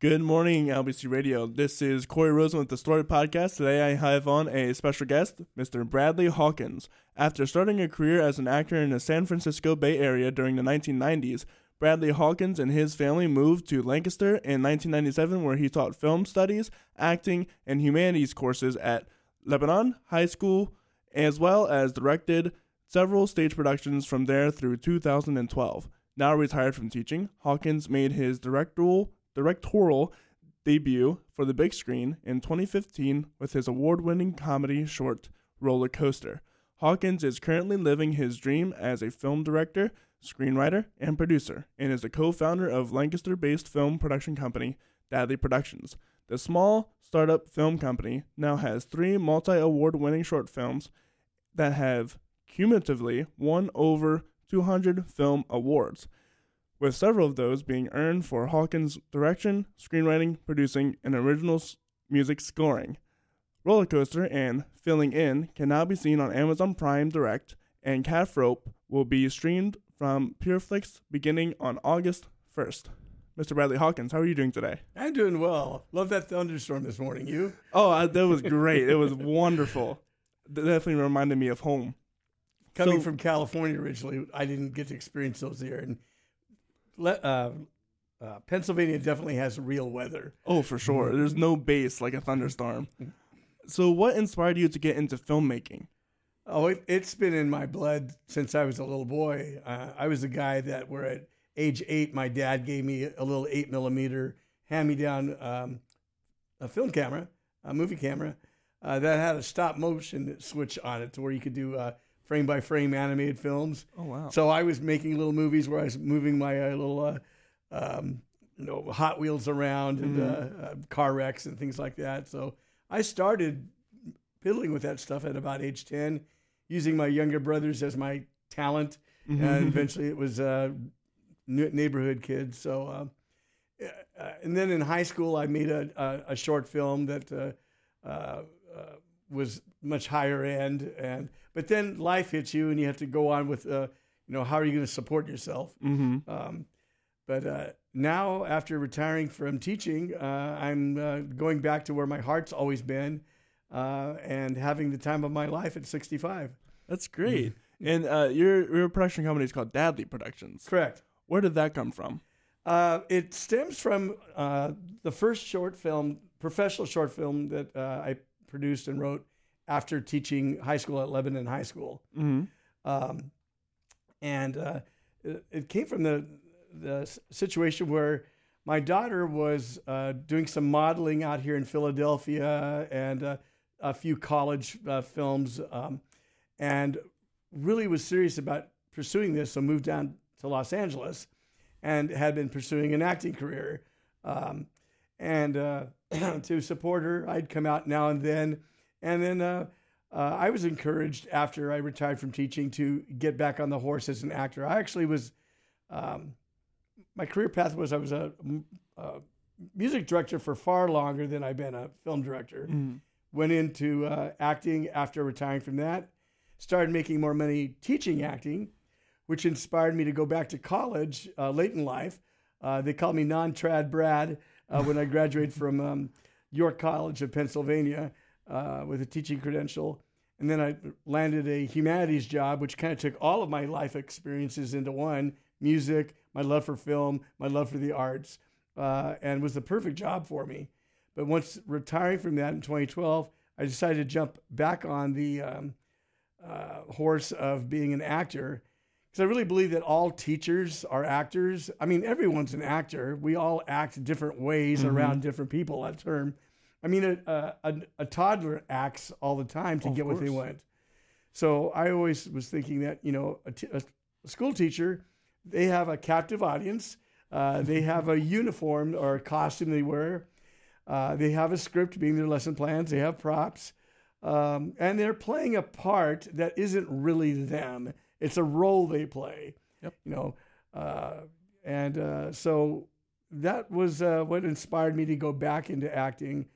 Good morning, LBC Radio. This is Corey Rosen with the Story Podcast. Today I have on a special guest, Mr. Bradley Hawkins. After starting a career as an actor in the San Francisco Bay Area during the 1990s, Bradley Hawkins and his family moved to Lancaster in 1997, where he taught film studies, acting, and humanities courses at Lebanon High School, as well as directed several stage productions from there through 2012. Now retired from teaching, Hawkins made his directorial directorial debut for the big screen in 2015 with his award winning comedy short Roller Coaster. Hawkins is currently living his dream as a film director, screenwriter, and producer, and is the co founder of Lancaster based film production company, Dadley Productions. The small startup film company now has three multi award winning short films that have cumulatively won over 200 film awards with several of those being earned for Hawkins' direction, screenwriting, producing, and original music scoring. Roller Coaster and Filling In can now be seen on Amazon Prime Direct, and Calf Rope will be streamed from Pureflix beginning on August 1st. Mr. Bradley Hawkins, how are you doing today? I'm doing well. Love that thunderstorm this morning. You? Oh, uh, that was great. it was wonderful. That definitely reminded me of home. Coming so, from California originally, I didn't get to experience those here, and uh, uh, Pennsylvania definitely has real weather. Oh, for sure. There's no base like a thunderstorm. so, what inspired you to get into filmmaking? Oh, it, has been in my blood since I was a little boy. Uh, I was a guy that, where at age eight, my dad gave me a little eight millimeter hand me down um, a film camera, a movie camera uh, that had a stop motion switch on it to where you could do uh, frame by frame animated films. Oh wow! So I was making little movies where I was moving my uh, little, uh, um, you know, Hot Wheels around and mm-hmm. uh, uh car wrecks and things like that. So I started piddling with that stuff at about age ten, using my younger brothers as my talent, mm-hmm. and eventually it was uh, neighborhood kids. So. Um, uh, and then in high school, I made a, a, a short film that was much higher end and but then life hits you and you have to go on with uh, you know how are you going to support yourself? Mm-hmm. um, but uh, now after retiring from teaching uh, i'm uh, going back to where my heart's always been uh, and having the time of my life at 65 that's great. Mm-hmm. and uh, your, your production company is called dadley productions. Correct. Where did that come from? It stems from the first short film professional short film that i produced and wrote after teaching high school at Lebanon High School. Mm-hmm. Um, and uh, it, it, came from the, the situation where my daughter was uh, doing some modeling out here in Philadelphia and uh, a few college uh, films um, and really was serious about pursuing this. So moved down to Los Angeles and had been pursuing an acting career. Um, and uh, to support her. I'd come out now and then. And then uh, uh, I was encouraged after I retired from teaching to get back on the horse as an actor. I actually was, um, my career path was I was a, a, music director for far longer than I've been a film director. Mm. Went into uh, acting after retiring from that. Started making more money teaching acting, which inspired me to go back to college uh, late in life. Uh, they called me non-trad Brad uh, when I graduated from um, York College of Pennsylvania uh, with a teaching credential. And then I landed a humanities job, which kind of took all of my life experiences into one music, my love for film, my love for the arts, uh, and was the perfect job for me. But once retiring from that in 2012, I decided to jump back on the um, uh, horse of being an actor because I really believe that all teachers are actors. I mean, everyone's an actor. We all act different ways mm-hmm. around different people. That term. I mean, a, a, a toddler acts all the time to get what they want. So I always was thinking that you know a, t- a school teacher, they have a captive audience. Uh, they have a uniform or a costume they wear. Uh, they have a script being their lesson plans. They have props. Um, and they're playing a part that isn't really them. It's a role they play. Yep. You know, uh, and uh, so that was uh, what inspired me to go back into acting,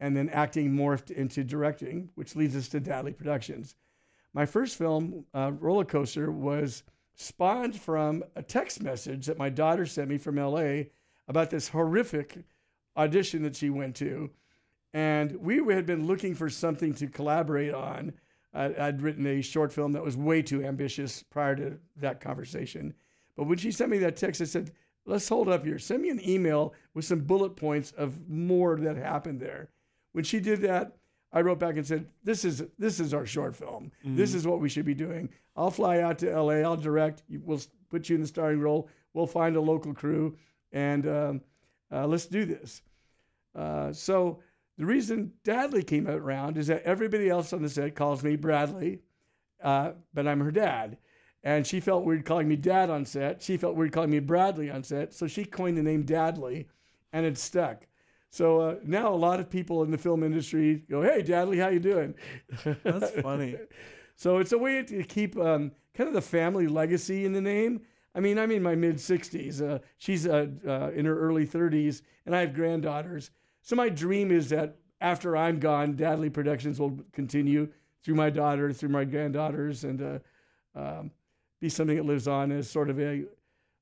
and then acting morphed into directing, which leads us to Dadley Productions. My first film, uh, Roller Coaster, was spawned from a text message that my daughter sent me from LA about this horrific audition that she went to, and we had been looking for something to collaborate on. I, I'd written a short film that was way too ambitious prior to that conversation, but when she sent me that text, I said, "Let's hold up here. Send me an email with some bullet points of more that happened there." When she did that, I wrote back and said, "This is this is our short film. This is what we should be doing. I'll fly out to L.A. I'll direct. We'll put you in the starring role. We'll find a local crew, and um, uh, let's do this." Uh, so the reason Dadley came around is that everybody else on the set calls me Bradley, uh, but I'm her dad. And she felt weird calling me dad on set. She felt weird calling me Bradley on set. So she coined the name Dadley, and it stuck. So uh, now a lot of people in the film industry go, "Hey, Dadley, how you doing?" That's funny. so it's a way to keep um, kind of the family legacy in the name. I mean, I'm in my mid 60s. Uh, she's uh, uh, in her early 30s, and I have granddaughters. So my dream is that after I'm gone, Dadley Productions will continue through my daughter, through my granddaughters, and uh, um, be something that lives on as sort of a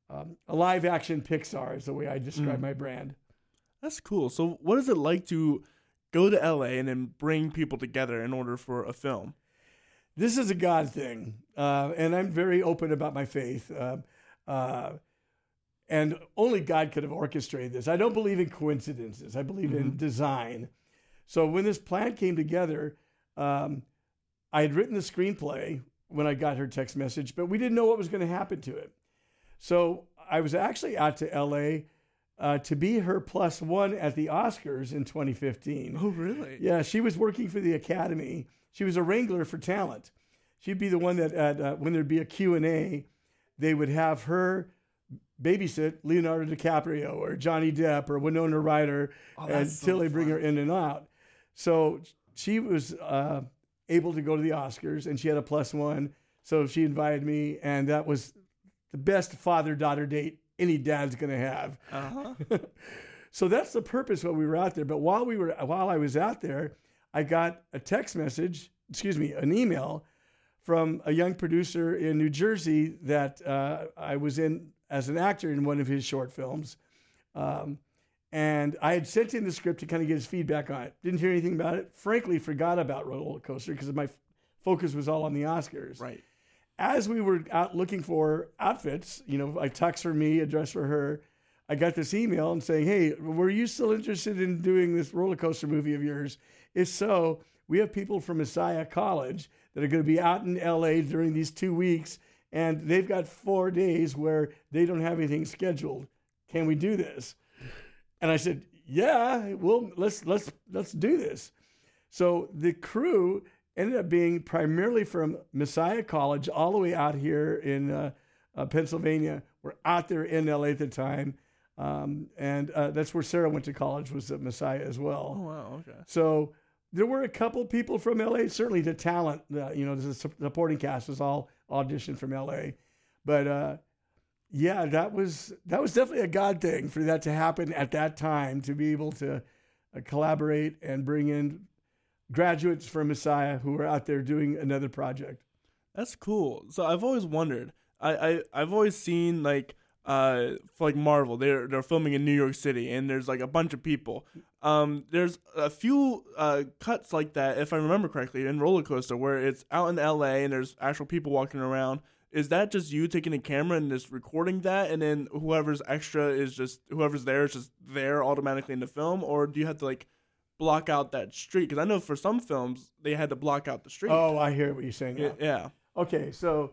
um, a live action Pixar is the way I describe my brand. That's cool. So, what is it like to go to LA and then bring people together in order for a film? This is a God thing, uh, and I'm very open about my faith. Uh, uh, and only God could have orchestrated this. I don't believe in coincidences. I believe in design. So when this plan came together, um, I had written the screenplay when I got her text message, but we didn't know what was going to happen to it. So I was actually out to LA uh, to be her plus one at the Oscars in 2015. Oh, really? Yeah, she was working for the Academy. She was a wrangler for talent. She'd be the one that at, uh, when there'd be a Q&A, they would have her babysit Leonardo DiCaprio or Johnny Depp or Winona Ryder Oh, until so they bring her in and out. So she was uh, able to go to the Oscars and she had a plus one. So she invited me, and that was the best father daughter date any dad's going to have. Uh huh. So that's the purpose why we were out there. But while we were while I was out there, I got a text message, excuse me, an email from a young producer in New Jersey that uh, I was in as an actor in one of his short films. Um, and I had sent in the script to kind of get his feedback on it. Didn't hear anything about it. Frankly, forgot about Roller Coaster because my f- focus was all on the Oscars Right. as we were out looking for outfits, you know, a tux for me, a dress for her, I got this email and saying, "Hey, were you still interested in doing this roller coaster movie of yours? If so, we have people from Messiah College that are going to be out in LA during these two weeks, and they've got four days where they don't have anything scheduled. Can we do this?" And I said, "Yeah, well, let's let's let's do this." So the crew ended up being primarily from Messiah College, all the way out here in uh, uh, Pennsylvania. We're out there in LA at the time, um, and uh, that's where Sarah went to college, was at Messiah as well. Oh, wow. Okay. So there were a couple people from LA. Certainly the talent, you know, the supporting cast was all auditioned from LA, but uh, yeah, that was that was definitely a God thing for that to happen at that time to be able to uh, collaborate and bring in graduates from Messiah who were out there doing another project. That's cool. So I've always wondered. I, I I've always seen like uh for like Marvel. They're they're filming in New York City and there's like a bunch of people. Um there's a few uh cuts like that if I remember correctly in Roller Coaster where it's out in LA and there's actual people walking around. Is that just you taking a camera and just recording that and then whoever's extra is just whoever's there is just there automatically in the film or do you have to like block out that street cuz I know for some films they had to block out the street. Oh, I hear what you're saying. Y- Now. yeah. Okay, so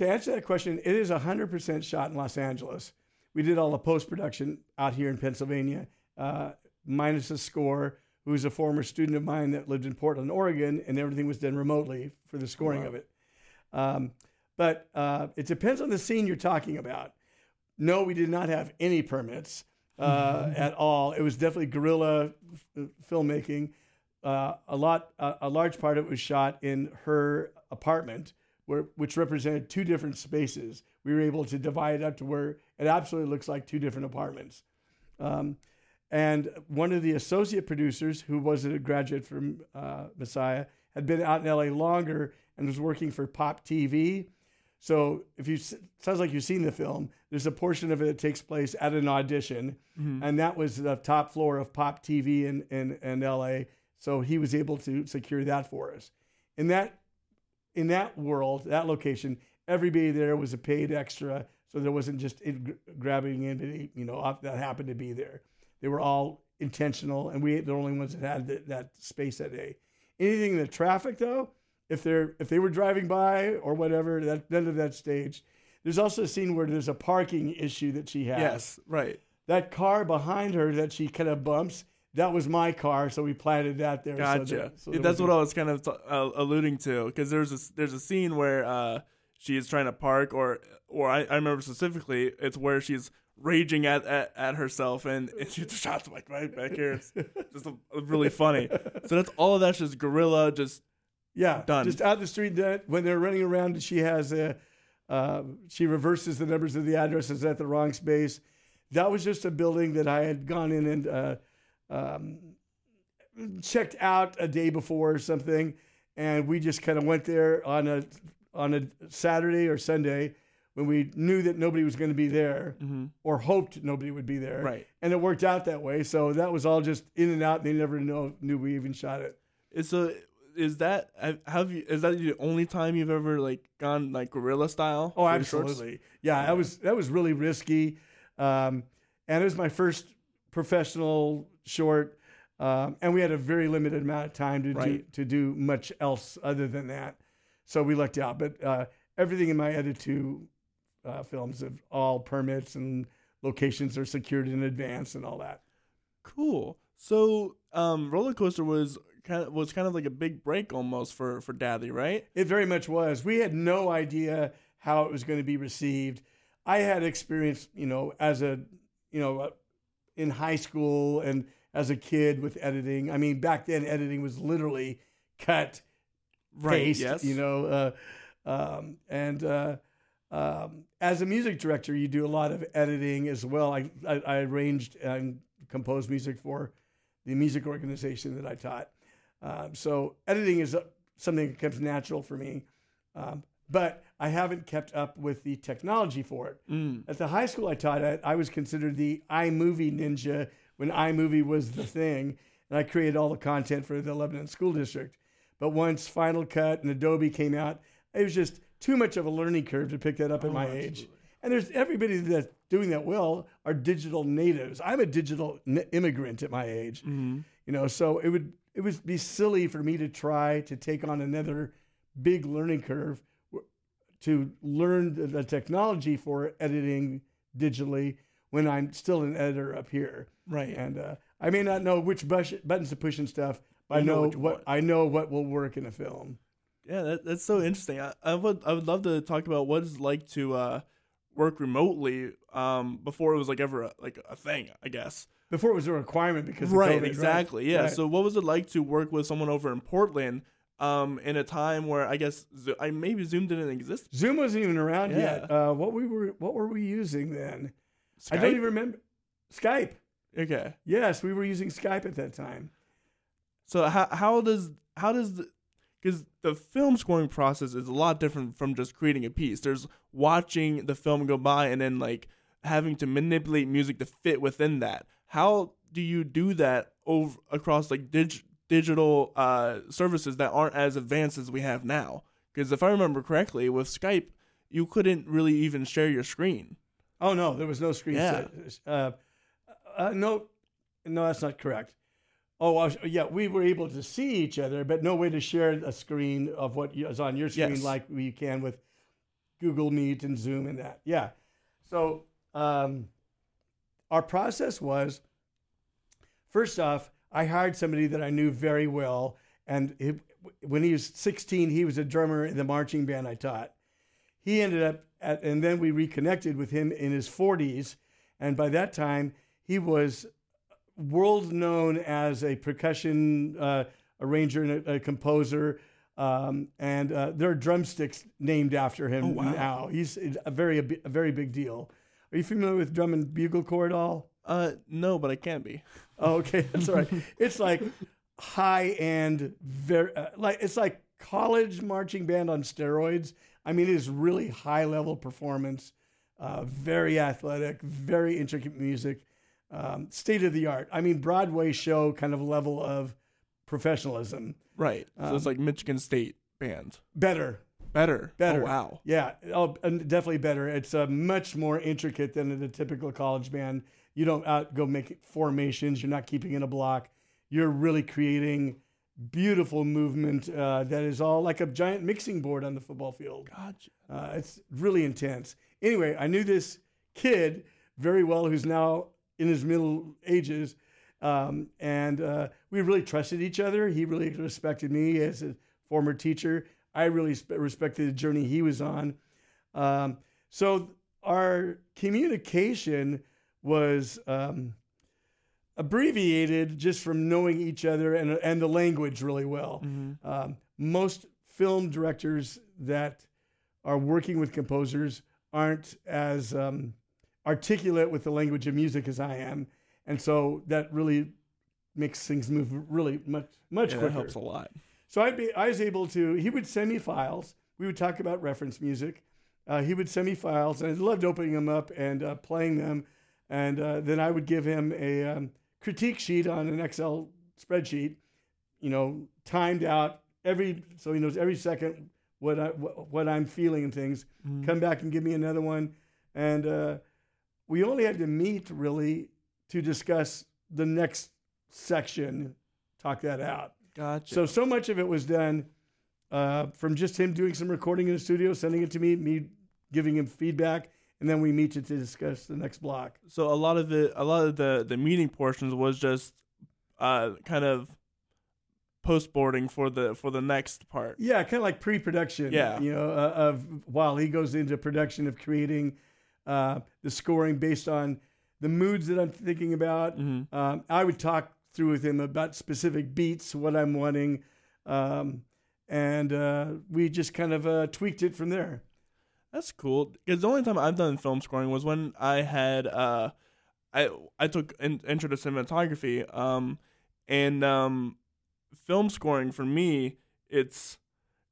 to answer that question, it is 100% shot in Los Angeles. We did all the post production out here in Pennsylvania, uh, minus a score, who's a former student of mine that lived in Portland, Oregon, and everything was done remotely for the scoring of it. Um, but uh, it depends on the scene you're talking about. No, we did not have any permits uh, at all. It was definitely guerrilla f- filmmaking. Uh, a lot, a, a large part of it was shot in her apartment, where which represented two different spaces. We were able to divide it up to where it absolutely looks like two different apartments. Um, and one of the associate producers, who was a graduate from uh, Messiah, had been out in LA longer and was working for Pop TV. So if you sounds like you've seen the film, there's a portion of it that takes place at an audition, Mhm. and that was the top floor of Pop TV in, in in LA. So he was able to secure that for us. In that in that world, that location, everybody there was a paid extra, so there wasn't just in, grabbing anybody, you know, off- that happened to be there. They were all intentional, and we the only ones that had that, that space that day. Anything in the traffic, though, if they're if they were driving by or whatever, that none of that stage. There's also a scene where there's a parking issue that she has. Yes, right. That car behind her that she kind of bumps, that was my car, so we planted that there. so Gotcha. that- so Yeah, That's what I was kind of t- uh, alluding to because there's a there's a scene where uh, she is trying to park, or or I, I remember specifically it's where she's raging at, at, at herself and, and she just shots like right back here. It's just a, really funny. So that's all of that's just guerrilla. Just Yeah, Done. Just out the street. That when they're running around, she has a. Uh, she reverses the numbers of the addresses at the wrong space. That was just a building that I had gone in and uh, um, checked out a day before or something, and we just kind of went there on a on a Saturday or Sunday when we knew that nobody was going to be there or hoped nobody would be there. Right. And it worked out that way. So that was all just in and out. They never know, knew we even shot it. is so is that have you is that the only time you've ever like gone like guerrilla style? Oh, absolutely. Yeah, that was that was really risky, um, and it was my first professional short, um, and we had a very limited amount of time to do to do much else other than that. So we lucked out. But uh, everything in my edit two uh, films of all permits and locations are secured in advance and all that. Cool. So, um, roller coaster was kind of was kind of like a big break almost for for Dadley, right? It very much was. We had no idea how it was going to be received. I had experience, you know, as a, you know, in high school and as a kid with editing. I mean, back then editing was literally cut, Right. paste, yes. you know, uh, um, and uh, um, as a music director, you do a lot of editing as well. I, I, I arranged and composed music for the music organization that I taught. Um, so editing is something that comes natural for me, um, but I haven't kept up with the technology for it. Mm. At the high school I taught at, I was considered the iMovie ninja when iMovie was the thing, and I created all the content for the Lebanon School District. But once Final Cut and Adobe came out, it was just too much of a learning curve to pick that up at Oh, my age. And there's everybody that's doing that well are digital natives. I'm a digital n- immigrant at my age, hmm you know. So it would it would be silly for me to try to take on another big learning curve to learn the, technology for editing digitally when I'm still an editor up here. Right. And uh, I may not know which buttons to push and stuff, but I know know what what. I know what will work in a film. Yeah, that, that's so interesting. I, I would I would love to talk about what it's like to uh, work remotely um, before it was like ever a, like a thing. I guess. Before it was a requirement because right. COVID, exactly. Yeah. Right. So what was it like to work with someone over in Portland? Um, in a time where I guess Zo- I maybe Zoom didn't exist. Zoom wasn't even around yet. Uh, what we were what were we using then? I don't even remember. Skype. Okay. Yes, we were using Skype at that time. So how how does how does the because the film scoring process is a lot different from just creating a piece. There's watching the film go by and then like having to manipulate music to fit within that. How do you do that over across like dig, digital uh, services that aren't as advanced as we have now? Because if I remember correctly, with Skype, you couldn't really even share your screen. Oh no, there was no screen. Yeah. Uh, uh, no, no, that's not correct. Oh was- yeah, we were able to see each other, but no way to share a screen of what is on your screen Yes. like we can with Google Meet and Zoom and that. Yeah. So um, our process was first off, I hired somebody that I knew very well, and he, when he was 16, he was a drummer in the marching band I taught. He ended up at, and then we reconnected with him in his 40s, and by that time he was world known as a percussion uh, arranger and a, a composer. Um, and uh, there are drumsticks named after him Oh, wow. now. He's a very a, very big deal. Are you familiar with drum and bugle corps at all? Uh, no, but I can be. Oh, okay, that's all right. it's like high end, very uh, like it's like college marching band on steroids. I mean, it is really high level performance, uh, very athletic, very intricate music, um, state of the art. I mean, Broadway show kind of level of professionalism. Right. So Um, it's like Michigan State band. Better, Better. Better. Oh, wow. Yeah, oh, and definitely better. It's uh, much more intricate than a typical college band. You don't out go make formations. You're not keeping in a block. You're really creating beautiful movement uh, that is all like a giant mixing board on the football field. Gotcha. Uh, it's really intense. Anyway, I knew this kid very well who's now in his middle ages. Um, and uh, we really trusted each other. He really respected me as a former teacher. I really respected the journey he was on. Um, so our communication was um, abbreviated just from knowing each other and, and the language really well. Um, most film directors that are working with composers aren't as um, articulate with the language of music as I am, and so that really makes things move really much much Yeah, that quicker. helps a lot. So I'd be, I was able to. He would send me files. We would talk about reference music. Uh, he would send me files, and I loved opening them up and uh, playing them. And uh, then I would give him a um, critique sheet on an Excel spreadsheet, you know, timed out every so he knows every second what I what, what I'm feeling and things. Mm-hmm. Come back and give me another one, and uh, we only had to meet really to discuss the next section, talk that out. Gotcha. So so much of it was done uh, from just him doing some recording in the studio, sending it to me, me giving him feedback, and then we meet to, to discuss the next block. so a lot of it, a lot of the the meeting portions was just uh kind of post boarding for the for the next part. Yeah, kind of like pre-production. Yeah. you know, uh, of while he goes into production of creating uh, the scoring based on the moods that I'm thinking about. Mhm. Um, I would talk through with him about specific beats, what I'm wanting, um, and uh, we just kind of uh, tweaked it from there. That's cool. Because the only time I've done film scoring was when I had uh, I I took in, intro to cinematography. Um, and um, film scoring for me, it's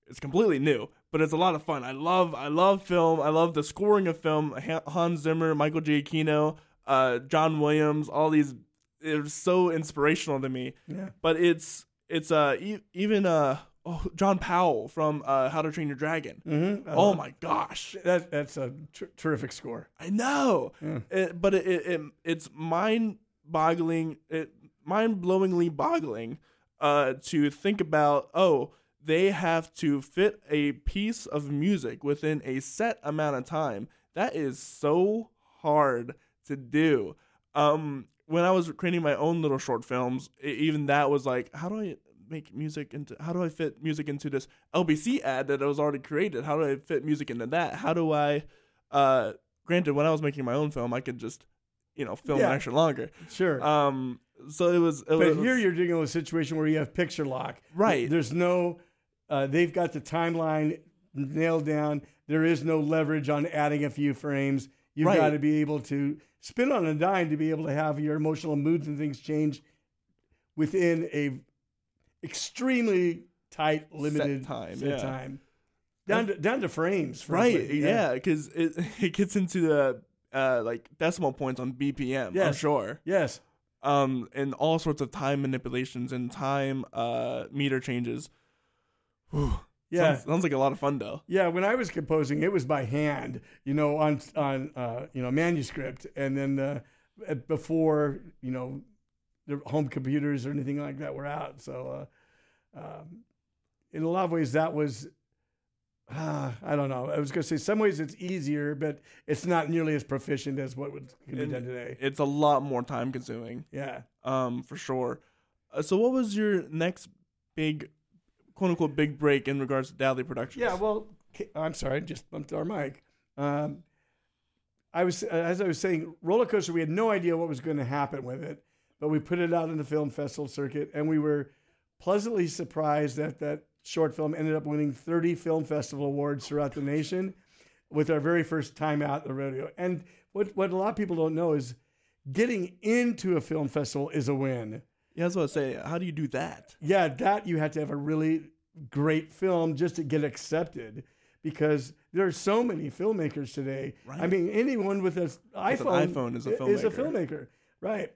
it's completely new, but it's a lot of fun. I love I love film. I love the scoring of film. Hans Zimmer, Michael Giacchino, uh, John Williams, all these. It's so inspirational to me. Yeah. But it's it's uh e- even uh oh John Powell from uh How to Train Your Dragon. Mm-hmm. Oh my gosh. that, that's a tr- terrific score. I know, Yeah. it, but it, it, it it's mind boggling, it mind blowingly boggling, uh, to think about. Oh, they have to fit a piece of music within a set amount of time. That is so hard to do. Um, when I was creating my own little short films, even that was like, how do I make music into? How do I fit music into this LBC ad that I was already created? How do I fit music into that? How do I uh granted when i was making my own film i could just you know film Yeah. extra longer Sure. um so it was it but was here you're dealing with a situation where you have picture lock. Right. There's no, uh, they've got the timeline nailed down. There is no leverage on adding a few frames. You've Right. got to be able to spin on a dime to be able to have your emotional moods and things change within a extremely tight, limited time, set yeah. time. Down to, down to frames. right yeah because it, it gets into the uh like decimal points on bpm i'm Yes. sure Yes. um and all sorts of time manipulations and time uh meter changes Whew. Yeah. sounds, sounds like a lot of fun though Yeah, when I was composing, it was by hand, you know, on on uh, you know manuscript, and then uh, before you know the home computers or anything like that were out. So, uh, um, in a lot of ways, that was uh, I don't know. I was going to say some ways it's easier, but it's not nearly as proficient as what would can be And done today. it's a lot more time consuming Yeah. um for sure uh, so what was your next big quote unquote big break in regards to Dadley Productions Yeah, well, I'm sorry, I just bumped our mic. Um, I was, as I was saying, roller coaster. We had no idea what was going to happen with it, but we put it out in the film festival circuit, and we were pleasantly surprised that that short film ended up winning 30 film festival awards throughout the nation, with our very first time out at the rodeo. And what what a lot of people don't know is getting into a film festival is a win. yeah that's what I was saying how do you do that Yeah, that you had to have a really great film just to get accepted because there are so many filmmakers today. Right. I mean, anyone with an iPhone, iPhone is a Is a filmmaker. filmmaker, right?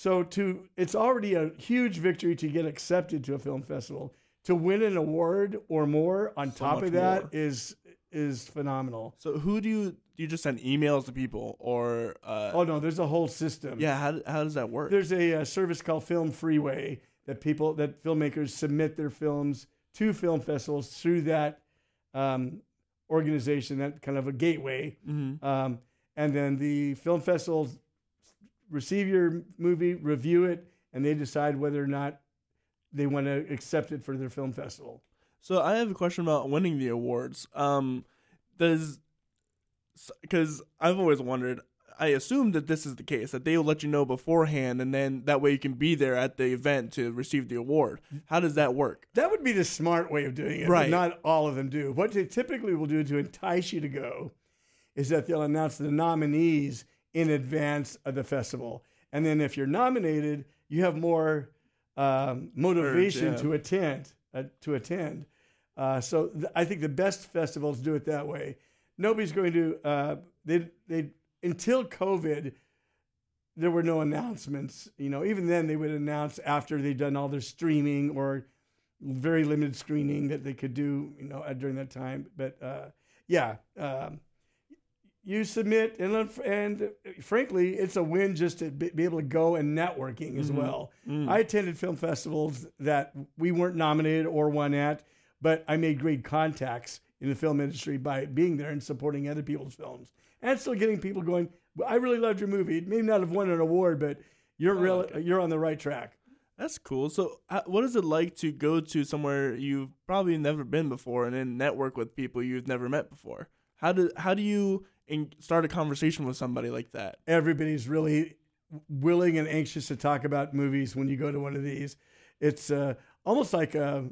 So to it's already a huge victory to get accepted to a film festival. To win an award or more on So top of that more. is is phenomenal. So who do you do you just send emails to people or uh, Oh no, there's a whole system. yeah? How, how does that work? There's a, uh service called Film Freeway that people that filmmakers submit their films to film festivals through that um, organization, that kind of a gateway. hmm Um, and then the film festivals receive your movie, review it, and they decide whether or not they want to accept it for their film festival. So I have a question about winning the awards. Um, does because I've always wondered. I assume that this is the case that they will let you know beforehand, and then that way you can be there at the event to receive the award. How does that work? That would be the smart way of doing it, Right. not all of them do. What they typically will do to entice you to go is that they'll announce the nominees in advance of the festival. And then if you're nominated, you have more um, motivation yeah. to attend. Uh, to attend. Uh, so th- I think the best festivals do it that way. Nobody's going to uh, they they until COVID. There were no announcements. You know, even then they would announce after they'd done all their streaming or very limited screening that they could do, you know, during that time. But uh, yeah, um, you submit, and and uh, frankly, it's a win just to be, able to go and networking as Mhm. well. Mm. I attended film festivals that we weren't nominated or won at, but I made great contacts in the film industry by being there and supporting other people's films, and still getting people going. I really loved your movie. It may not have won an award, but you're Oh, real. okay. You're on the right track. That's cool. So, uh, what is it like to go to somewhere you've probably never been before, and then network with people you've never met before? How do how do you in, start a conversation with somebody like that? everybody's really willing and anxious to talk about movies when you go to one of these. It's uh, almost like a,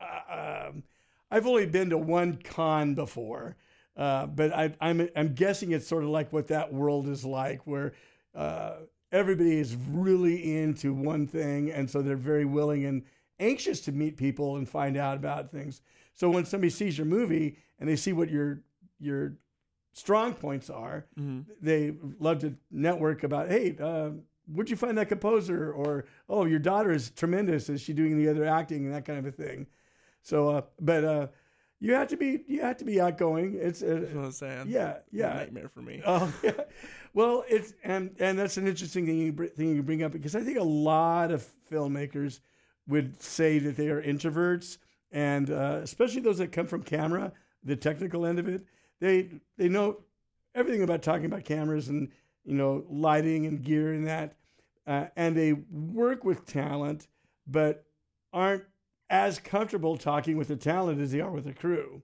uh, um, I've only been to one con before, uh, but I, I'm I'm guessing it's sort of like what that world is like, where uh, everybody is really into one thing, and so they're very willing and anxious to meet people and find out about things. So when somebody sees your movie and they see what your your strong points are, hmm they love to network about, hey, uh, where'd you find that composer? Or, oh, your daughter is tremendous. Is she doing the other acting and that kind of a thing? So, uh, but uh, you have to be you have to be outgoing. It's That's uh, what I'm saying. yeah, yeah. nightmare for me. Oh, yeah. Well, it's and and that's an interesting thing you br- thing you bring up because I think a lot of filmmakers would say that they are introverts, and uh, especially those that come from camera, the technical end of it. They they know everything about talking about cameras and you know lighting and gear and that, uh, and they work with talent, but aren't as comfortable talking with the talent as they are with the crew.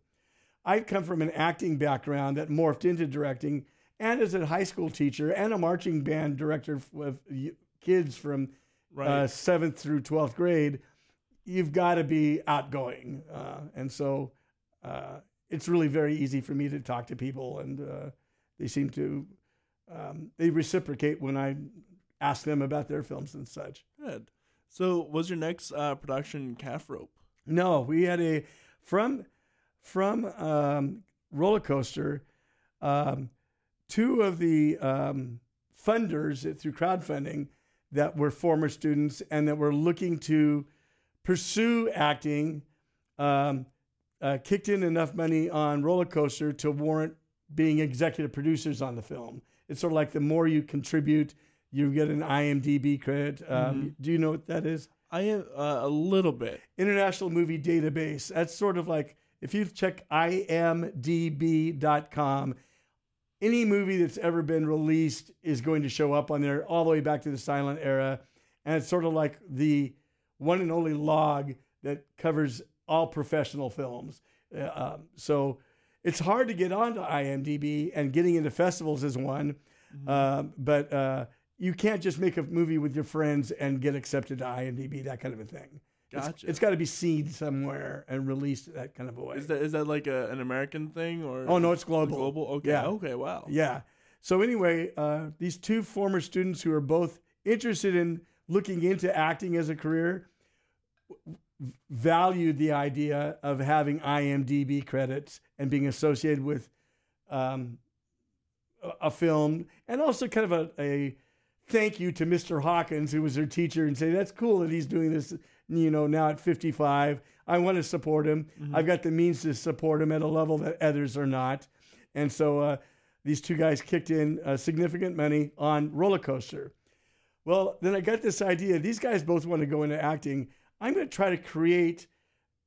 I come from an acting background that morphed into directing, and as a high school teacher and a marching band director of kids from right. uh, seventh through twelfth grade. You've got to be outgoing, uh, and so uh, it's really very easy for me to talk to people, and uh, they seem to um, they reciprocate when I ask them about their films and such. Good. So, was your next uh, production Calf Rope? No, we had a from from um, roller coaster. Um, two of the um, funders through crowdfunding that were former students and that were looking to pursue acting um, uh, kicked in enough money on roller coaster to warrant being executive producers on the film. It's sort of like the more you contribute, you get an IMDb credit. Um, Do you know what that is? I am uh, a little bit. International Movie Database. That's sort of like if you check imdb.com, any movie that's ever been released is going to show up on there all the way back to the silent era. And it's sort of like the one and only log that covers all professional films. Uh, um, so it's hard to get onto IMDb, and getting into festivals is one. Um, but uh, you can't just make a movie with your friends and get accepted to IMDb, that kind of a thing. It's- Gotcha. it's got to be seen somewhere and released that kind of a way. Is that is that like a, an American thing or? Oh, no, it's global. Global. Okay. Yeah. Okay. Wow. Yeah. So anyway, uh, these two former students who are both interested in looking into acting as a career, valued the idea of having IMDb credits and being associated with um, a, film, and also kind of a, a thank you to Mr. Hawkins, who was their teacher, and say that's cool that he's doing this. You know, now at 55, I want to support him. I've got the means to support him at a level that others are not, and so uh, these two guys kicked in uh, significant money on Roller Coaster. Well, then I got this idea. These guys both want to go into acting. I'm going to try to create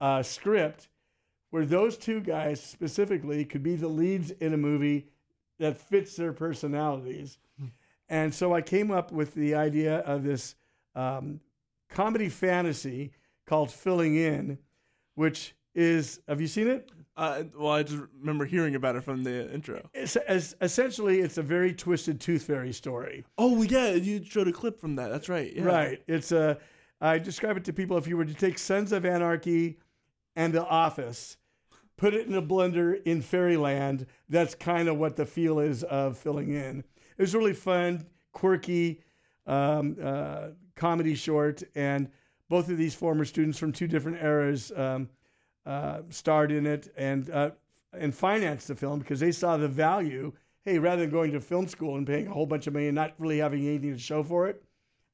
a script where those two guys specifically could be the leads in a movie that fits their personalities. And so I came up with the idea of this um, comedy fantasy called Filling In, which is, have you seen it? Uh, well, I just remember hearing about it from the intro. It's, as, essentially, it's a very twisted Tooth Fairy story. Oh yeah, you showed a clip from that. That's right. Yeah. Right. It's a. I describe it to people if you were to take Sons of Anarchy and The Office, put it in a blender in Fairyland. That's kind of what the feel is of filling in. It was really fun, quirky, um, uh, comedy short, and both of these former students from two different eras um, uh, starred in it and uh, and financed the film because they saw the value. Hey, rather than going to film school and paying a whole bunch of money and not really having anything to show for it,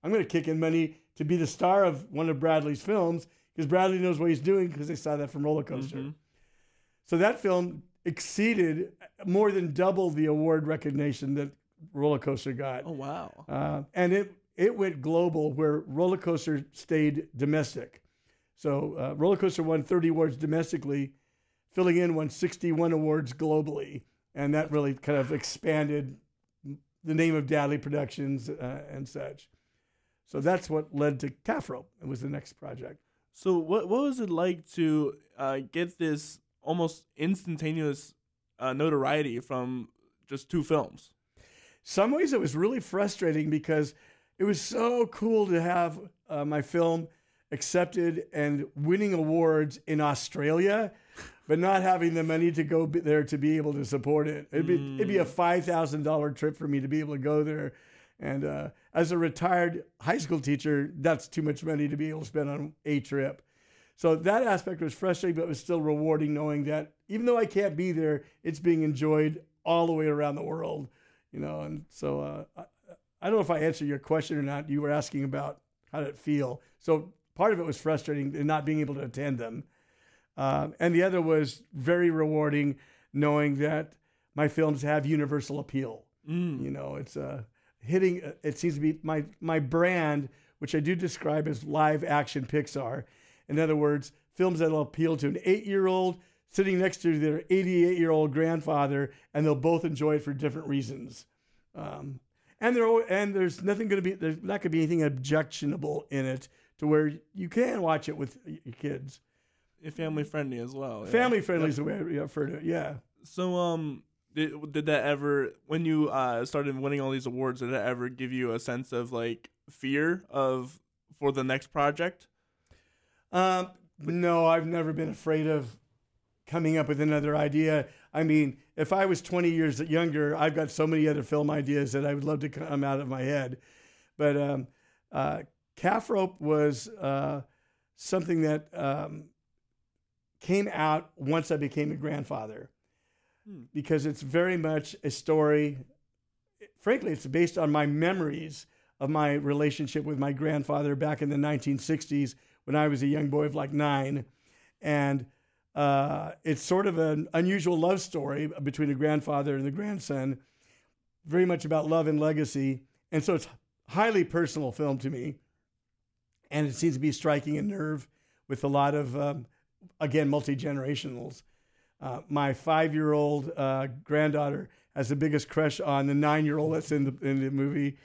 I'm going to kick in money to be the star of one of Bradley's films because Bradley knows what he's doing because they saw that from Roller Coaster. Mhm. So that film exceeded more than double the award recognition that Roller Coaster got. Oh wow. Uh, and it it went global where Roller Coaster stayed domestic. So uh, Roller Coaster won 30 awards domestically, filling in won 61 awards globally, and that really kind of expanded the name of Dadley Productions uh, and such. So that's what led to Calf Rope. It was the next project. So what what was it like to uh, get this almost instantaneous uh, notoriety from just two films? some ways it was really frustrating because it was so cool to have uh, my film accepted and winning awards in Australia, but not having the money to go there to be able to support it. It'd be it'd be a five thousand dollar trip for me to be able to go there, and uh, as a retired high school teacher, that's too much money to be able to spend on a trip. So that aspect was frustrating, but it was still rewarding knowing that even though I can't be there, it's being enjoyed all the way around the world you know? And so uh, I, I don't know if i answered your question or not. You were asking about how did it feel. So part of it was frustrating in not being able to attend them. Uh, and the other was very rewarding knowing that my films have universal appeal. Mm. you know it's uh, hitting it seems to be my my brand which i do describe as live action pixar in other words films that'll appeal to an eight year old sitting next to their 88 year old grandfather and they'll both enjoy it for different reasons um, and there and there's nothing going to be there's not going to be anything objectionable in it to where you can watch it with your kids Family friendly as well. yeah. family friendly is the way I refer to it yeah So um, did, did that ever when you uh started winning all these awards? Did that ever give you a sense of like fear of for the next project? Um, no, I've never been afraid of coming up with another idea. I mean, if I was 20 years younger, I've got so many other film ideas that I would love to come out of my head. But um, uh, calf rope was uh, something that um, came out once I became a grandfather Hmm. because it's very much a story. Frankly, it's based on my memories of my relationship with my grandfather back in the 1960s when I was a young boy of like nine. And uh, it's sort of an unusual love story between a grandfather and the grandson, very much about love and legacy. And so it's highly personal film to me. And it seems to be striking a nerve with a lot of, um, again, multi generationals. Uh, my five year old uh, granddaughter has the biggest crush on the nine year old that's in the, in the movie.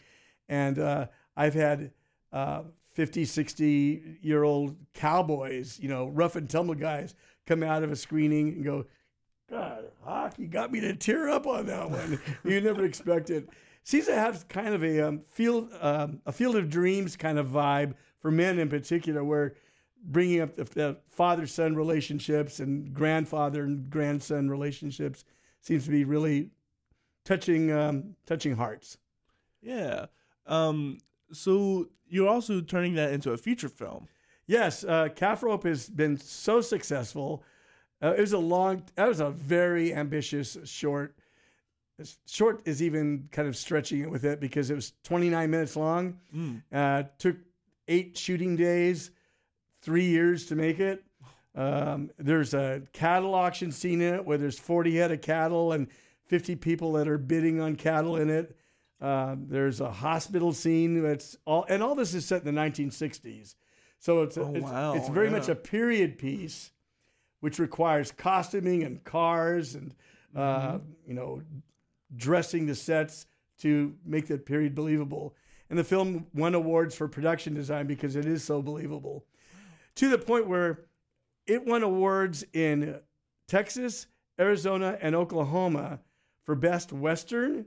And uh, I've had uh, 50, 60 year old cowboys, you know, rough and tumble guys come out of a screening and go, God, Hawk, you got me to tear up on that one. you never expected. Seems to have kind of a um, field, um, a field of dreams kind of vibe for men in particular, where bringing up the, the father-son relationships and grandfather and grandson relationships seems to be really touching, um, touching hearts. Yeah. Um. So you're also turning that into a feature film. Yes, uh, Calf Rope has been so successful. Uh, it was a long, that was a very ambitious short. Short is even kind of stretching it with it because it was 29 minutes long. Mm. Uh, took eight shooting days, three years to make it. Um, there's a cattle auction scene in it where there's 40 head of cattle and 50 people that are bidding on cattle in it. Um, there's a hospital scene that's all, and all this is set in the 1960s. So it's a, Oh, it's, wow, it's very much a period piece, which requires costuming and cars and uh, Mm-hmm. you know dressing the sets to make that period believable. And the film won awards for production design because it is so believable, to the point where it won awards in Texas, Arizona, and Oklahoma for best western.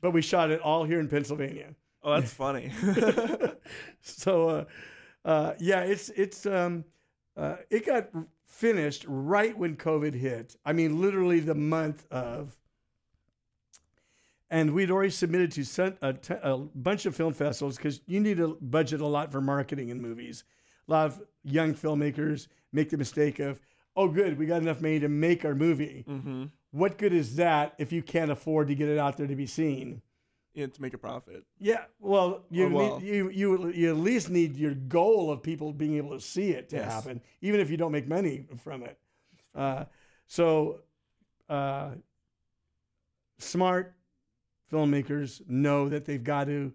But we shot it all here in Pennsylvania. Oh, that's funny. so uh, uh, yeah, it's it's um, uh, it got finished right when COVID hit. I mean, literally the month of. And we'd already submitted to a, t- a bunch of film festivals because you need to budget a lot for marketing in movies. A lot of young filmmakers make the mistake of, oh, good, we got enough money to make our movie. mm-hmm. What good is that if you can't afford to get it out there to be seen? Yeah, to make a profit. Yeah, well, you Oh, well. Need, you you you at least need your goal of people being able to see it to Yes. happen, even if you don't make money from it. Uh, so, uh, smart filmmakers know that they've got to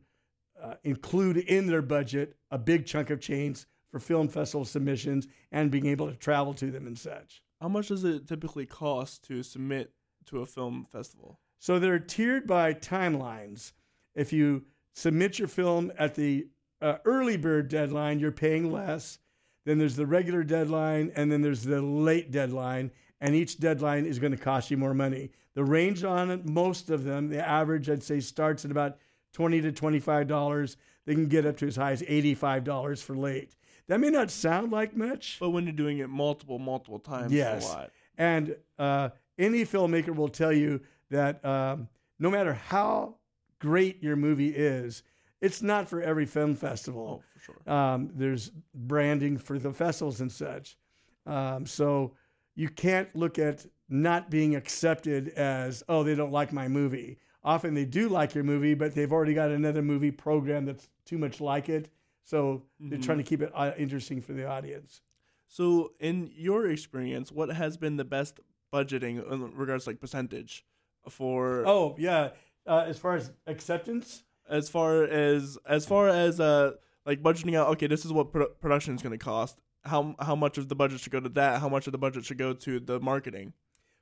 uh, include in their budget a big chunk of change for film festival submissions and being able to travel to them and such. How much does it typically cost to submit to a film festival? So they're tiered by timelines. If you submit your film at the uh, early bird deadline, you're paying less. Then there's the regular deadline, and then there's the late deadline, and each deadline is going to cost you more money. The range on it, most of them, the average I'd say starts at about twenty to twenty-five dollars. They can get up to as high as eighty-five dollars for late. That may not sound like much, But when you're doing it multiple, multiple times, Yes. a lot. and uh, any filmmaker will tell you that um, no matter how great your movie is, it's not for every film festival. Oh, for sure. Um, there's branding for the festivals and such. Um, so you can't look at not being accepted as, oh, they don't like my movie. Often they do like your movie, but they've already got another movie program that's too much like it. So they're trying to keep it uh, interesting for the audience. So, in your experience, what has been the best budgeting in regards to like percentage for Oh, yeah. Uh, as far as acceptance, as far as as far as uh like budgeting out? Okay, this is what pro- production is going to cost. How how much of the budget should go to that? How much of the budget should go to the marketing?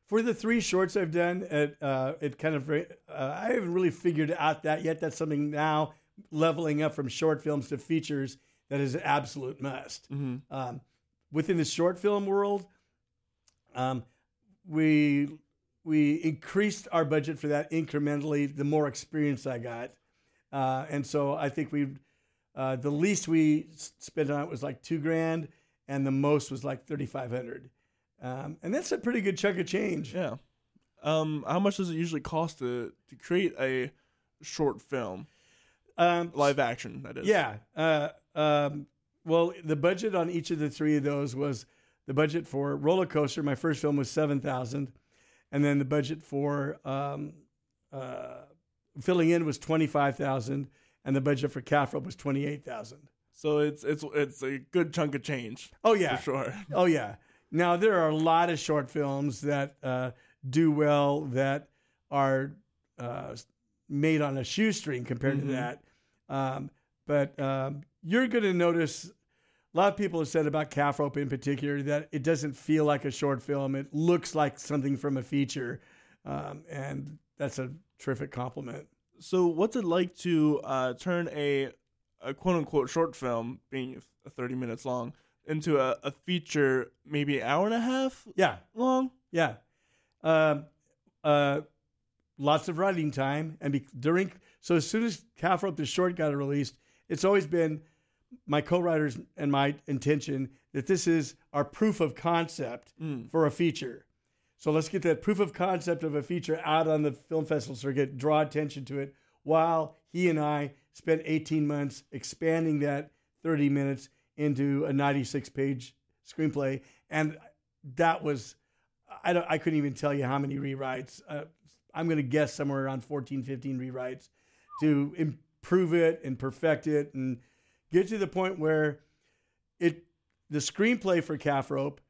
For the three shorts I've done, it uh, it kind of uh, I haven't really figured out that yet. That's something now leveling up from short films to features that is an absolute must. Mm-hmm. Um, within the short film world, um, we we increased our budget for that incrementally. The more experience I got, uh, and so I think we uh, the least we spent on it was like two grand, and the most was like thirty five hundred. Um, and that's a pretty good chunk of change. Yeah. Um, how much does it usually cost to to create a short film, Um, live action? That is. Yeah. Uh, um, well, the budget on each of the three of those was the budget for Roller Coaster. My first film was seven thousand, and then the budget for um, uh, filling in was twenty five thousand, and the budget for Calf Rope was twenty eight thousand. So it's it's it's a good chunk of change Oh yeah. for sure. Oh yeah. Now there are a lot of short films that uh, do well that are uh, made on a shoestring compared Mhm. to that. Um, but um, you're going to notice a lot of people have said about Calf Rope in particular that it doesn't feel like a short film. It looks like something from a feature, um, and that's a terrific compliment. So what's it like to uh, turn a a quote unquote short film, being thirty minutes long, into a, a feature maybe an hour and a half Yeah, long? Yeah. Um, uh, lots of writing time. And be, during, so as soon as Calf Rope the Short got released, it's always been my co writers and my intention that this is our proof of concept Mm. for a feature. So let's get that proof of concept of a feature out on the film festival circuit, draw attention to it, while he and I spent 18 months expanding that 30 minutes into a 96 page screenplay. And that was, I, don't, I couldn't even tell you how many rewrites. Uh, I'm going to guess somewhere around 14, 15 rewrites to improve it and perfect it and get to the point where it the screenplay for Calf Rope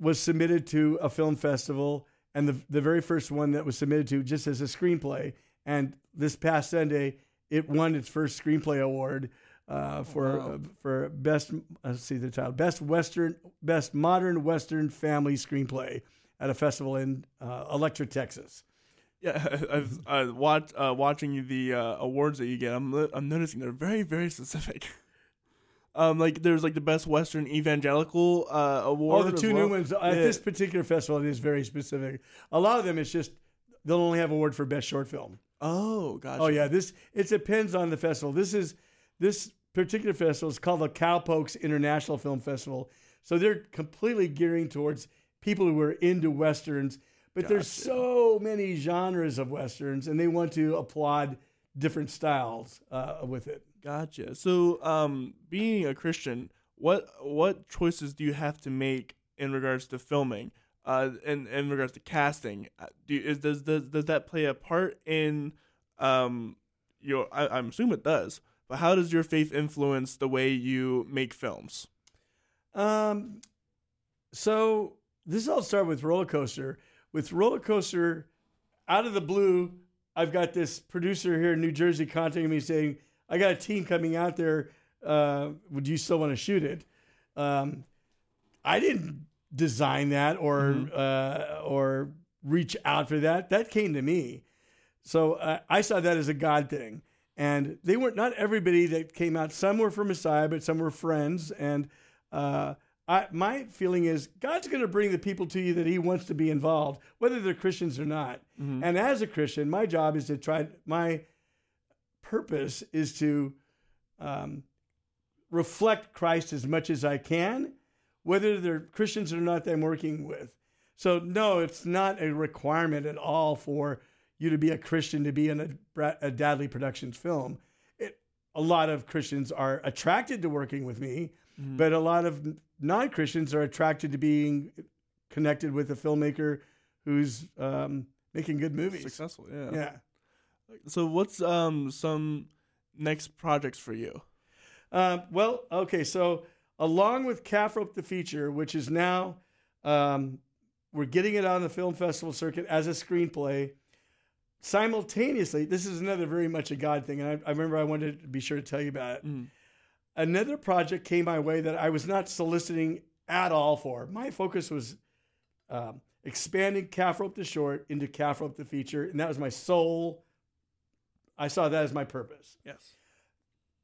was submitted to a film festival and the, the very first one that was submitted to just as a screenplay and this past Sunday it won its first screenplay award uh, for wow. uh, for best let's see the title best western best modern western family screenplay at a festival in uh, Electra, Texas. Yeah, I've uh, watched uh, watching the uh, awards that you get. I'm I'm noticing they're very very specific. um, like there's like the best Western evangelical uh, award. Oh, the two well. new ones at Yeah. this particular festival. It is very specific. A lot of them, it's just they'll only have award for best short film. Oh, gotcha. Oh yeah, this it depends on the festival. This is this particular festival is called the Cowpokes International Film Festival. So they're completely gearing towards people who are into westerns, but there's so many genres of westerns, and they want to applaud different styles uh, with it. Gotcha. So, um, being a Christian, what what choices do you have to make in regards to filming? Uh, in in regards to casting, Uh, do you, is does does does that play a part in um your? I, I'm assuming it does. But how does your faith influence the way you make films? Um, so this all started with roller coaster. With roller coaster, out of the blue, I've got this producer here in New Jersey contacting me saying, "I got a team coming out there. Uh, would you still want to shoot it?" Um, I didn't design that or uh, or reach out for that. That came to me. So uh, I saw that as a God thing. And they weren't not everybody that came out. Some were for Messiah, but some were friends. And uh, I, my feeling is God's going to bring the people to you that He wants to be involved, whether they're Christians or not. And as a Christian, my job is to try. My purpose is to um, reflect Christ as much as I can, whether they're Christians or not. That I'm working with. So no, it's not a requirement at all for you to be a Christian to be in a, a Dadley Productions film. It, a lot of Christians are attracted to working with me, but a lot of non Christians are attracted to being connected with a filmmaker who's um, making good movies. Successful, yeah. Yeah. So, what's um some next projects for you? Um, well, okay, so along with Calf Rope the feature, which is now um, we're getting it on the film festival circuit as a screenplay. Simultaneously, this is another very much a God thing, and I, I remember I wanted to be sure to tell you about it. Mhm. Another project came my way that I was not soliciting at all for. My focus was um, expanding Calf Rope the short into Calf Rope the feature, and that was my sole. I saw that as my purpose. Yes.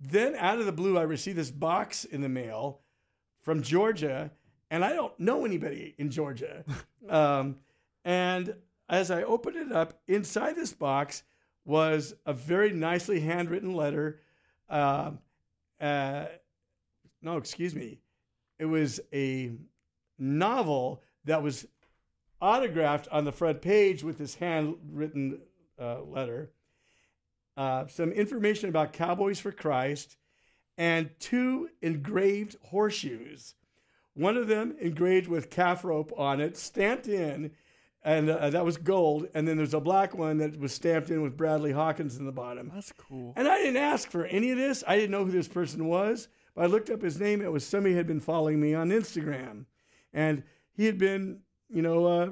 Then out of the blue, I received this box in the mail from Georgia, and I don't know anybody in Georgia. um, and as I opened it up, inside this box was a very nicely handwritten letter. Um, uh, no, excuse me. It was a novel that was autographed on the front page with this handwritten uh, letter uh, some information about Cowboys for Christ, and two engraved horseshoes. One of them engraved with calf rope on it, stamped in, and uh, that was gold. And then there's a black one that was stamped in with Bradley Hawkins in the bottom. That's cool. And I didn't ask for any of this. I didn't know who this person was. But I looked up his name. It was somebody who had been following me on Instagram. And he had been, you know, uh,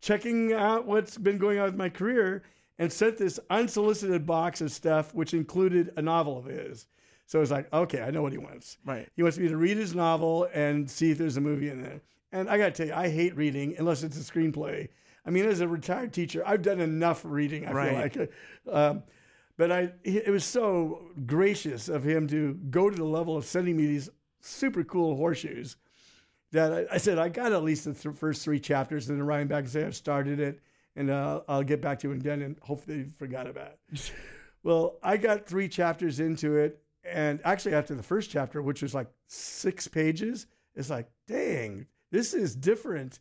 checking out what's been going on with my career and sent this unsolicited box of stuff, which included a novel of his. So it was like, okay, I know what he wants. Right. He wants me to read his novel and see if there's a movie in there. And I got to tell you, I hate reading unless it's a screenplay. I mean, as a retired teacher, I've done enough reading. I Right. feel like, um, but I, it was so gracious of him to go to the level of sending me these super cool horseshoes that I, I said I got at least the th- first three chapters, and then Ryan back and say I've started it, and uh, I'll get back to you done, and hopefully they forgot about it. well, I got three chapters into it, and actually after the first chapter, which was like six pages, it's like, dang, this is different,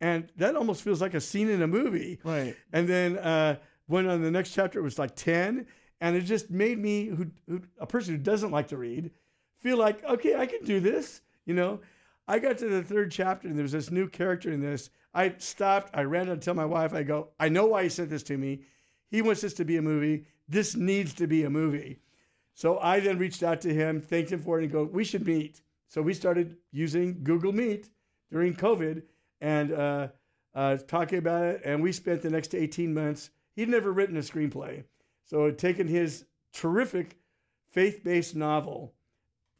and that almost feels like a scene in a movie. Right. And then uh, went on the next chapter, it was like 10. And it just made me, who, who a person who doesn't like to read, feel like, okay, I can do this. You know, I got to the third chapter and there was this new character in this. I stopped. I ran to tell my wife, I go, I know why he sent this to me. He wants this to be a movie. This needs to be a movie. So I then reached out to him, thanked him for it, and go, we should meet. So we started using Google Meet during COVID and uh, uh, talking about it. And we spent the next 18 months. He'd never written a screenplay. So had taken his terrific faith based novel,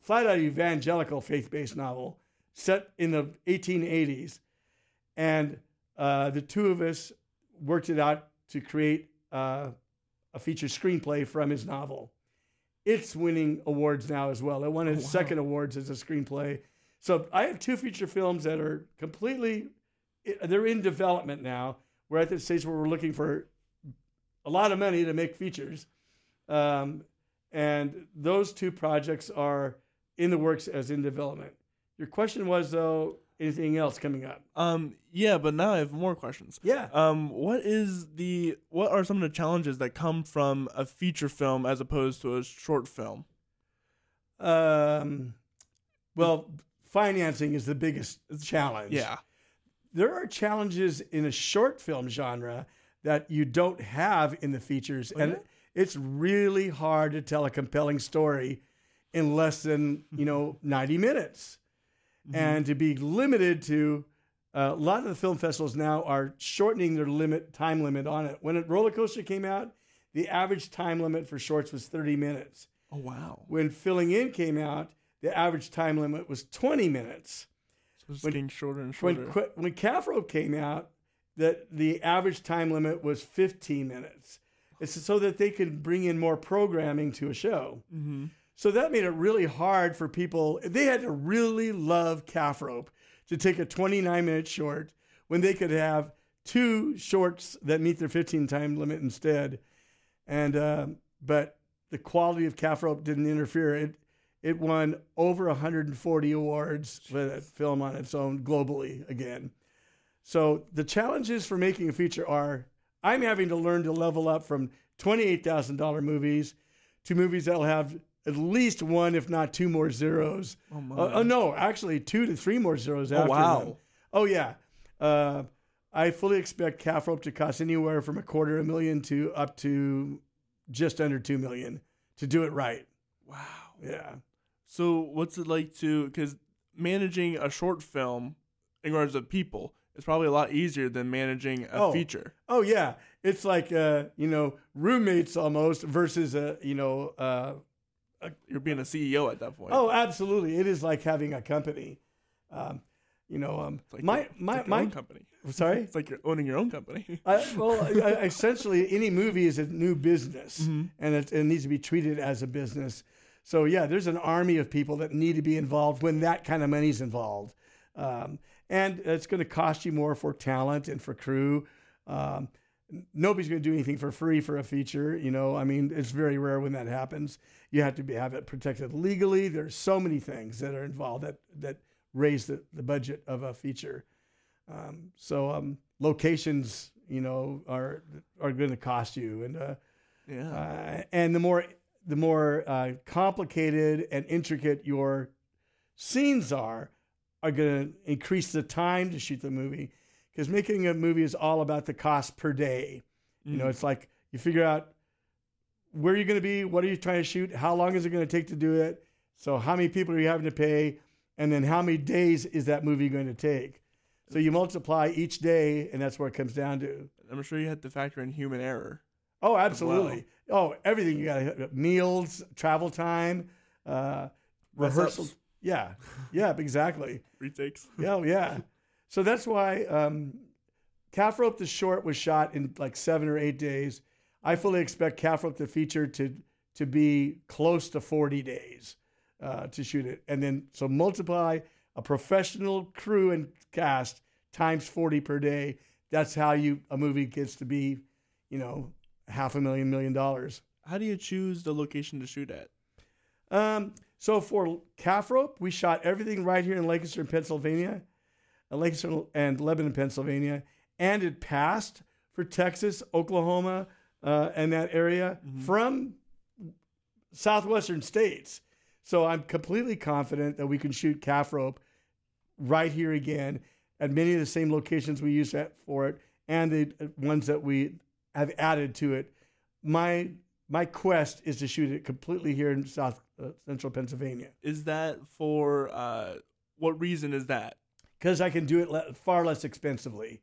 flat out evangelical faith based novel, set in the 1880s. And uh, the two of us worked it out to create uh, a feature screenplay from his novel. It's winning awards now as well. It won its Oh, wow. second awards as a screenplay. So I have two feature films that are completely, they're in development now. We're at the stage where we're looking for a lot of money to make features. Um, and those two projects are in the works as in development. Your question was, though, anything else coming up? Um, yeah, but now I have more questions. Yeah. Um, what is the what are some of the challenges that come from a feature film as opposed to a short film? Um, well, financing is the biggest challenge. Yeah. There are challenges in a short film genre that you don't have in the features. Oh, and yeah? it's really hard to tell a compelling story in less than, you know, 90 minutes. Mm-hmm. And to be limited to uh, a lot of the film festivals now are shortening their limit time limit on it. When Roller Coaster came out, the average time limit for shorts was 30 minutes. Oh wow. When Filling In came out, the average time limit was 20 minutes. So it's When- getting shorter and shorter. When Calf Rope came out, that the average time limit was 15 minutes. It's so that they could bring in more programming to a show. mm-hmm. So that made it really hard for people. They had to really love Calf Rope to take a 29 minute short when they could have two shorts that meet their 15 time limit instead. And uh, but the quality of Calf Rope didn't interfere. It it won over 140 awards for that film on its own globally again. So the challenges for making a feature are I'm having to learn to level up from $28,000 movies to movies that'll have at least one, if not two more zeros. Oh my. Uh, oh no, actually two to three more zeros after wow. them. Oh yeah. Uh, I fully expect calf rope to cost anywhere from a quarter of a million to up to just under two million to do it right. wow. Yeah. So what's it like to because managing a short film in regards to people is probably a lot easier than managing a Oh. feature. Oh yeah. It's like uh, you know roommates almost versus a you know. Uh, You're being a CEO at that point. oh, absolutely. It is like having a company. Um, you know, um, like my it's my like my. own company. Sorry. It's like you're owning your own company. I, well, I, essentially, any movie is a new business, Mhm. and it, it needs to be treated as a business. So, yeah, there's an army of people that need to be involved when that kind of money's involved, um, and it's going to cost you more for talent and for crew. Um, nobody's going to do anything for free for a feature. You know, I mean, it's very rare when that happens. You have to be, have it protected legally. There's so many things that are involved that that raise the, the budget of a feature. Um, so um, locations, you know, are are going to cost you, and uh, yeah. uh, and the more the more uh, complicated and intricate your scenes are, are going to increase the time to shoot the movie. Because making a movie is all about the cost per day. You know, Mm. it's like you figure out where you're going to be, what are you trying to shoot, how long is it going to take to do it, so how many people are you having to pay, and then how many days is that movie going to take. So you multiply each day, and that's where it comes down to. I'm sure you had to factor in human error. Oh, absolutely. Oh, everything you got to meals, travel time, uh, rehearsal. Yeah, yeah, exactly. Retakes. Yeah, oh, yeah. So that's why um, Calf Rope the short was shot in like seven or eight days. I fully expect Calf Rope the feature to to be close to forty days uh, to shoot it, and then so multiply a professional crew and cast times forty per day. That's how you a movie gets to be, you know, half a million million dollars. How do you choose the location to shoot at? Um, so for calf rope, we shot everything right here in Lancaster, Pennsylvania, uh, Lancaster and Lebanon, Pennsylvania, and it passed for Texas, Oklahoma, uh, and that area from southwestern states. So I'm completely confident that we can shoot calf rope right here again at many of the same locations we used that for it and the ones that we have added to it. My my quest is to shoot it completely here in South uh, Central Pennsylvania Is that for uh, what reason is that? because I can do it le- far less expensively.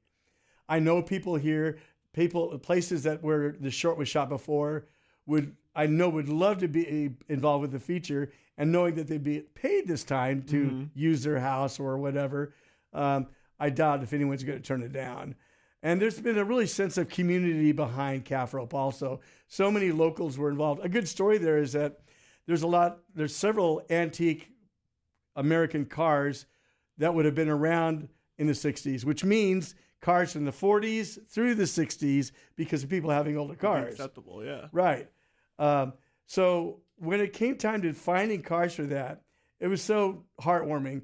I know people here, people places that where the short was shot before would I know would love to be involved with the feature, and knowing that they'd be paid this time to Mhm. use their house or whatever, um, I doubt if anyone's going to turn it down. And there's been a really sense of community behind calf rope. Also, so many locals were involved. A good story there is that there's a lot. There's several antique American cars that would have been around in the 60s, which means cars from the 40s through the 60s because of people having older cars. Acceptable, yeah. Right. Um, so when it came time to finding cars for that, it was so heartwarming.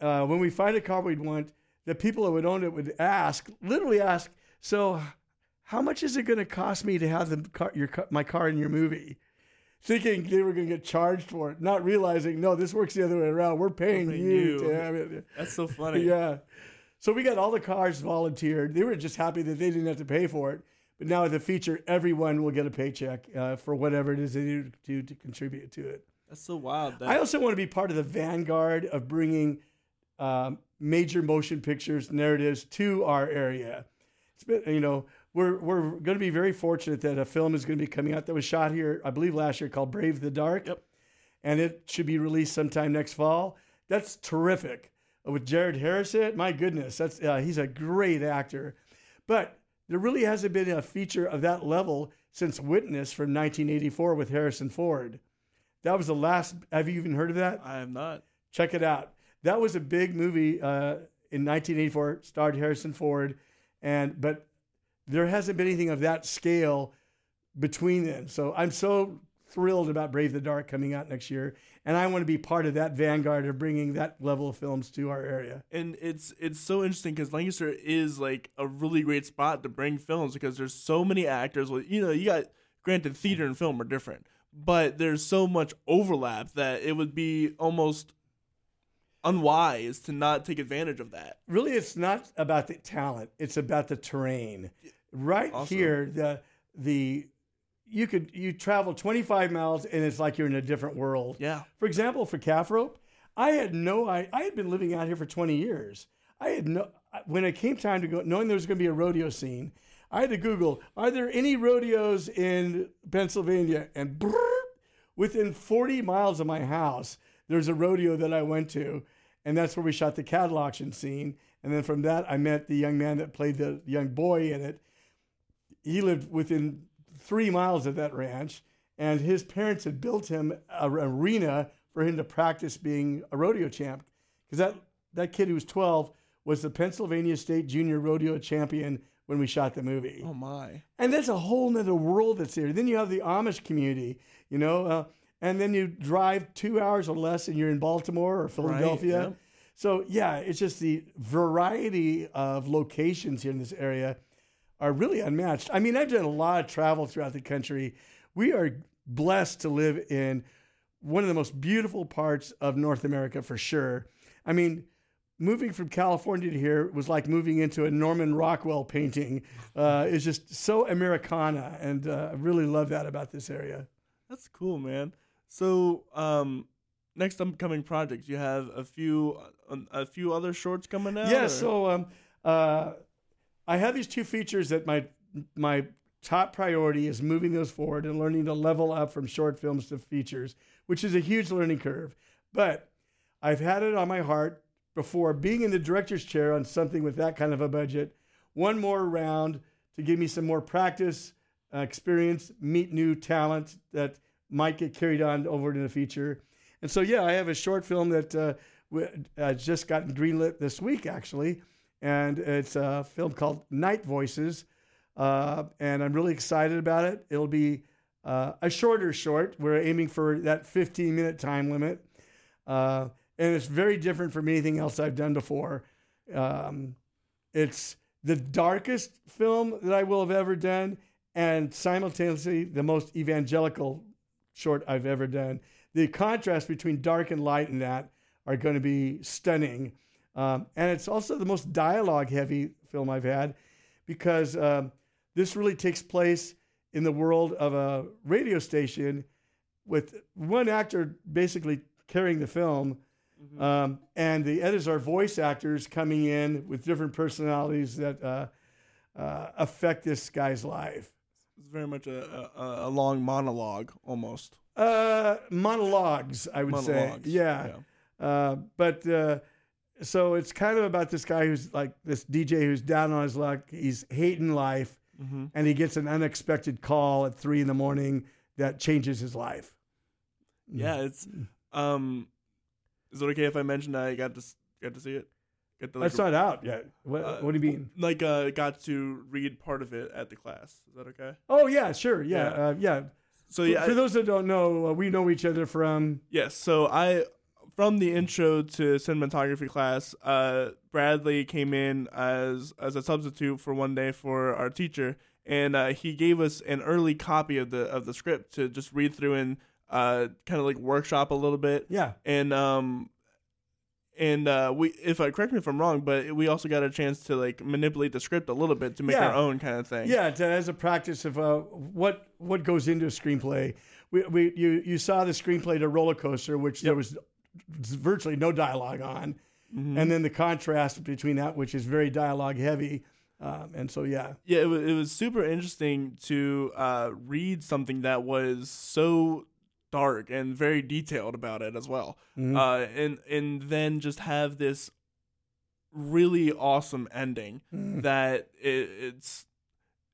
Uh, when we find a car we'd want, the people that would own it would ask, literally ask, "So, how much is it going to cost me to have the car, your my car in your movie?" Thinking they were going to get charged for it, not realizing no, this works the other way around. We're paying, paying you, you. to have it. That's so funny. Yeah. So we got all the cars volunteered. They were just happy that they didn't have to pay for it. But now with the feature, everyone will get a paycheck uh, for whatever it is they do to, to contribute to it. That's so wild. That, I also want to be part of the vanguard of bringing um, major motion pictures narratives to our area. It's been, you know, we're we're going to be very fortunate that a film is going to be coming out that was shot here, I believe, last year called Brave the Dark. Yep. And it should be released sometime next fall. That's terrific. With Jared Harris, in it, my goodness, that's uh, he's a great actor. But there really hasn't been a feature of that level since Witness from 1984 with Harrison Ford. That was the last. Have you even heard of that? I have not. Check it out. That was a big movie uh, in 1984. Starred Harrison Ford, and but there hasn't been anything of that scale between them. So I'm so thrilled about Brave the Dark coming out next year, and I want to be part of that vanguard of bringing that level of films to our area. and it's it's so interesting because Lancaster is like a really great spot to bring films because there's so many actors. You know, you got granted theater and film are different, but there's so much overlap that it would be almost unwise to not take advantage of that. really it's not about the talent it's about the terrain. Right Awesome. here the the you could you travel 25 miles and it's like you're in a different world. Yeah, for example for calf rope i had no i, I had been living out here for 20 years. I had no when it came time to go knowing there was going to be a rodeo scene i had to google are there any rodeos in pennsylvania? And brrr, within 40 miles of my house there's a rodeo that i went to and that's where we shot the cattle auction scene. And then from that, I met the young man that played the young boy in it. He lived within three miles of that ranch, and his parents had built him a arena for him to practice being a rodeo champ. Because that that kid who was 12 was the Pennsylvania State Junior Rodeo champion when we shot the movie. oh my, And that's a whole nother world that's there. Then you have the Amish community, you know, uh, and then you drive two hours or less and you're in Baltimore or Philadelphia. yeah. So, yeah, it's just the variety of locations here in this area are really unmatched. I mean, I've done a lot of travel throughout the country. We are blessed to live in one of the most beautiful parts of North America for sure. I mean, moving from California to here was like moving into a Norman Rockwell painting. Uh, it's just so Americana, and uh, I really love that about this area. that's cool, man. So, um, next upcoming projects, you have a few a, a few other shorts coming out. Yeah, or- so um, uh, I have these two features that my my top priority is moving those forward and learning to level up from short films to features, which is a huge learning curve. But I've had it on my heart before being in the director's chair on something with that kind of a budget. One more round to give me some more practice, uh, experience, meet new talent that might get carried on over to the future. And so, yeah, I have a short film that uh, just gotten greenlit this week, actually. And it's a film called Night Voices. Uh, and I'm really excited about it. It'll be uh, a shorter short. We're aiming for that 15 minute time limit. Uh, and it's very different from anything else I've done before. Um, it's the darkest film that I will have ever done, and simultaneously the most evangelical short I've ever done. the contrast between dark and light in that are going to be stunning. Um, and it's also the most dialogue heavy film I've had because um, this really takes place in the world of a radio station with one actor basically carrying the film. Mm-hmm. Um, and the others are voice actors coming in with different personalities that uh, uh, affect this guy's life. It's very much a, a, a long monologue almost. Uh, monologues, I would Monologues. say. Yeah. Uh, but uh, so it's kind of about this guy who's like this DJ who's down on his luck. He's hating life, Mhm. and he gets an unexpected call at three in the morning that changes his life. Yeah, it's um. Is it okay if I mention I got to got to see it? Get to, That's not out yet. What, uh, what do you mean? like uh got to read part of it at the class. Is that okay? Oh yeah, sure, yeah, Yeah. uh, yeah. So For- yeah, for I- those that don't know, uh, we know each other from yes. So I from the intro to cinematography class, uh, Bradley came in as as a substitute for one day for our teacher, and uh, he gave us an early copy of the of the script to just read through and uh, kind of like workshop a little bit. yeah, and um and uh we if i correct me if i'm wrong but we also got a chance to like manipulate the script a little bit to make Yeah. our own kind of thing yeah. To, as a practice of uh, what what goes into a screenplay. We, we you you saw the screenplay to Roller Coaster, which there was virtually no dialogue on, Mm-hmm. and then the contrast between that, which is very dialogue heavy, um, and so yeah, yeah it was, it was super interesting to uh read something that was so dark and very detailed about it as well Mhm. uh and and then just have this really awesome ending Mm. that it, it's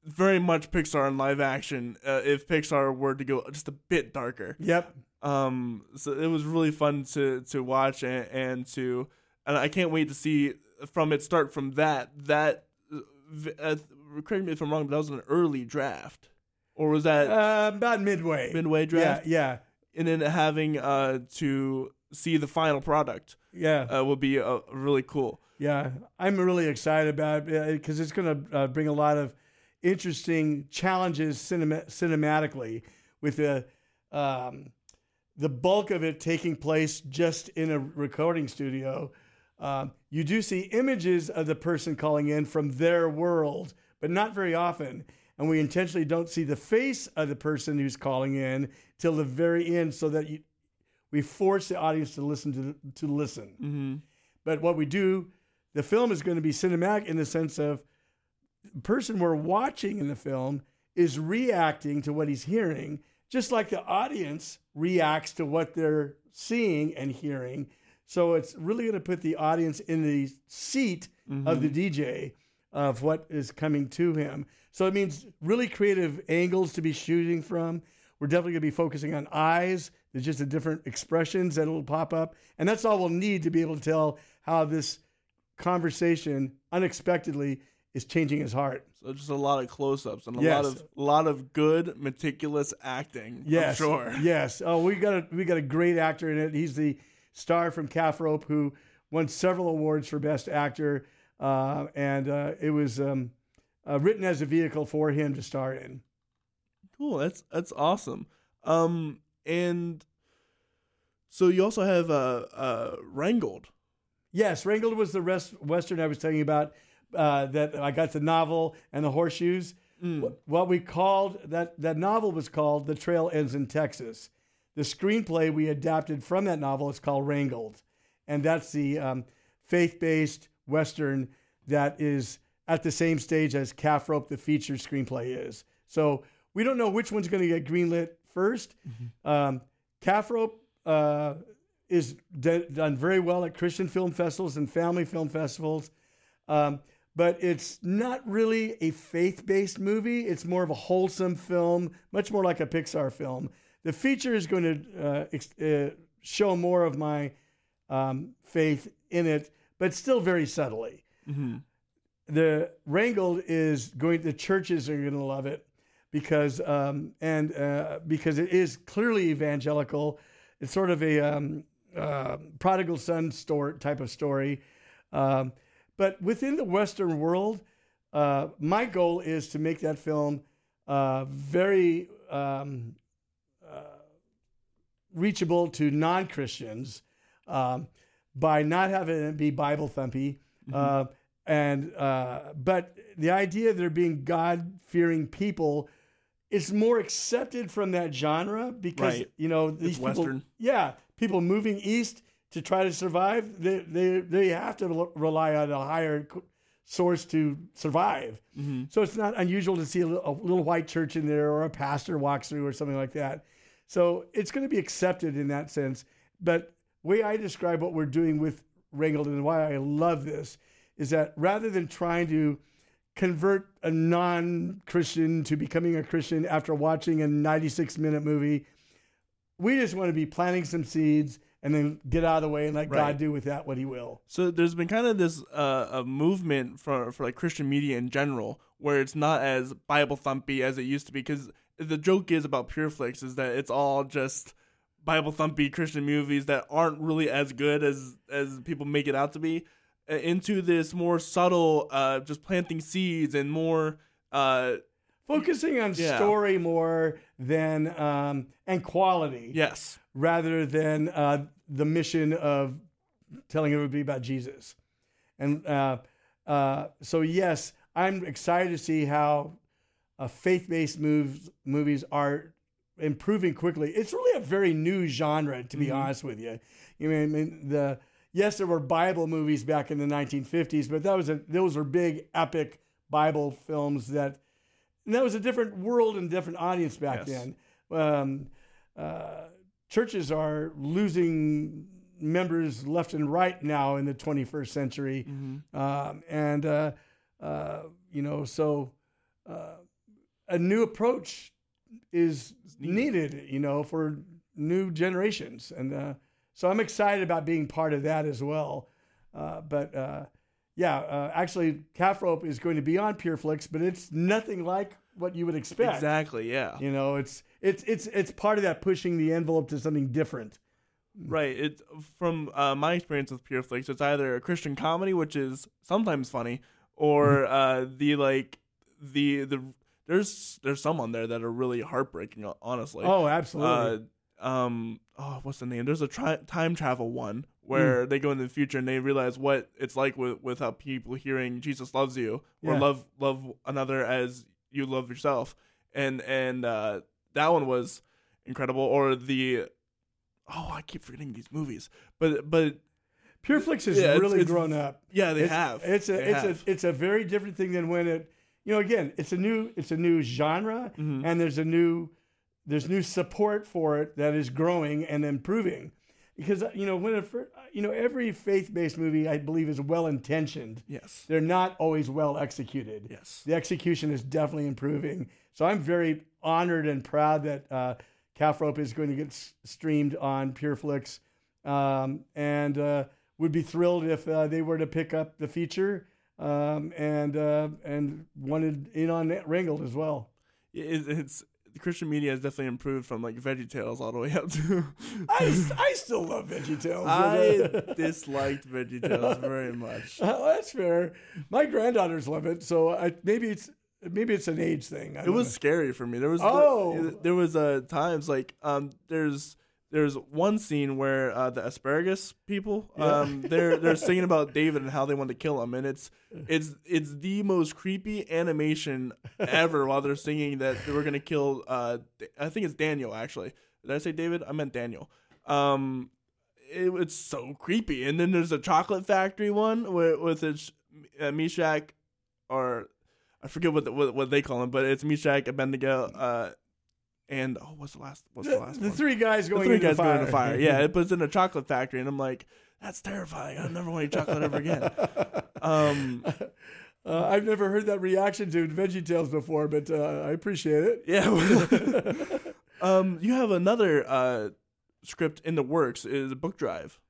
very much pixar in live action uh, if pixar were to go just a bit darker yep, um so it was really fun to to watch and, and to and i can't wait to see from it start from that that uh, uh, correct me if i'm wrong but that was an early draft or was that uh, about midway. midway draft Yeah, yeah. and then having uh to see the final product yeah, uh, will be uh, really cool Yeah, I'm really excited about it because it's going to uh, bring a lot of interesting challenges cinema- cinematically with the um, the bulk of it taking place just in a recording studio. Um, you do see images of the person calling in from their world, but not very often. And we intentionally don't see the face of the person who's calling in till the very end, so that you, we force the audience to listen to to listen. mm-hmm. But what we do, the film is going to be cinematic in the sense of the person we're watching in the film is reacting to what he's hearing, just like the audience reacts to what they're seeing and hearing. So it's really going to put the audience in the seat of the DJ of what is coming to him. So it means really creative angles to be shooting from. We're definitely going to be focusing on eyes. There's just the different expressions that will pop up. And that's all we'll need to be able to tell how this conversation unexpectedly is changing his heart. So just a lot of close-ups and a Yes. lot of lot of good, meticulous acting. Yes, I'm sure. Yes. Oh, we got a we got a great actor in it. He's the star from Calf Rope who won several awards for best actor, uh, and uh, it was um, uh, written as a vehicle for him to star in. Cool. That's that's awesome. Um, and so you also have uh uh Wrangled. Yes, Wrangled was the rest, western I was telling you about. Uh, that I got the novel and the horseshoes. Mm. What we called that that novel was called "The Trail Ends in Texas." The screenplay we adapted from that novel is called Wrangled, and that's the um, faith-based western that is at the same stage as Calf Rope, the feature screenplay is. So we don't know which one's going to get greenlit 1st Um, Calf Rope uh, is d- done very well at Christian film festivals and family film festivals. Um, but it's not really a faith based movie. It's more of a wholesome film, much more like a Pixar film. The feature is going to uh, ex- uh, show more of my um, faith in it, but still very subtly. Mm-hmm. The Wrangled is going. The churches are going to love it because um, and uh, because it is clearly evangelical. It's sort of a um, uh, prodigal son story type of story. Um, but within the Western world, uh, my goal is to make that film uh, very, um, uh, reachable to non Christians um, by not having it be Bible thumpy. Uh, and uh, but the idea of there being God fearing people is more accepted from that genre because Right. you know these people, Western. yeah, people moving east to try to survive, they they they have to rely on a higher source to survive. So it's not unusual to see a, a little white church in there or a pastor walks through or something like that. So it's going to be accepted in that sense. But way I describe what we're doing with Wrangled and why I love this is that rather than trying to convert a non-Christian to becoming a Christian after watching a 96-minute movie, we just want to be planting some seeds and then get out of the way and let Right. God do with that what He will. So there's been kind of this uh, a movement for for like Christian media in general, where it's not as Bible thumpy as it used to be. Because the joke is about PureFlix is that it's all just Bible thumpy Christian movies that aren't really as good as as people make it out to be. uh, Into this more subtle, uh, just planting seeds and more. Uh, Focusing on Yeah. story more than um, and quality. yes, rather than uh, the mission of telling everybody about Jesus. And uh, uh, so, yes, I'm excited to see how uh, faith-based moves, movies are improving quickly. It's really a very new genre, to be honest with you. You mean, I mean the yes, there were Bible movies back in the 1950s, but that was a those were big epic Bible films that and that was a different world and different audience back Yes. then. Um, uh, churches are losing members left and right now in the 21st century, um, and uh, uh, you know, so uh, a new approach is needed, you know, for new generations, and uh, so I'm excited about being part of that as well. Uh, but uh, yeah, uh, actually, Calf Rope is going to be on PureFlix, but it's nothing like what you would expect. exactly, yeah. You know, it's it's it's it's part of that pushing the envelope to something different. Right. It's from uh, my experience with PureFlix, it's either a Christian comedy, which is sometimes funny, or uh, the like the the there's there's some on there that are really heartbreaking. honestly. Oh, absolutely. Uh, um. Oh, what's the name? There's a tri- time travel one where they go into the future and they realize what it's like with with how people hearing Jesus loves you or Yeah. love love another as you love yourself, and and uh, that one was incredible. Or the oh, I keep forgetting these movies, but but PureFlix has yeah, it's- really it's- grown up. yeah, they it's, have. It's a They it's have. a it's a very different thing than when it you know again it's a new it's a new genre Mm-hmm. and there's a new there's new support for it that is growing and improving because you know when it, you know every faith-based movie I believe is well intentioned yes, they're not always well executed yes. the execution is definitely improving. So I'm very honored and proud that uh, Calf Rope is going to get s- streamed on PureFlix, um, and uh, would be thrilled if uh, they were to pick up the feature um, and uh, and wanted in on Wrangled as well. It, it's Christian media has definitely improved from like Veggie Tales all the way up to. I, I still love Veggie Tales. I disliked Veggie Tales very much. Oh, that's fair. My granddaughters love it, so I, maybe it's maybe it's an age thing. I It was know. scary for me. There was Oh. there was uh, times like um there's there's one scene where uh, the asparagus people um they're they're singing about David and how they want to kill him and it's it's it's the most creepy animation ever while they're singing that they were gonna kill uh I think it's Daniel actually. Did I say David? I meant Daniel. Um it, it's so creepy and then there's a chocolate factory one with with its uh, Meshach or I forget what, the, what what they call him but it's Meshach Abednego uh and oh what's the last what's the the, last the one three guys the going three into guys fire. going into fire. Yeah, it, it's in a chocolate factory, and I'm like, that's terrifying. I'll never want to eat chocolate ever again. Um, Uh, I've never heard that reaction to VeggieTales before, but uh, I appreciate it. yeah. um, you have another uh, script in the works. Is book drive.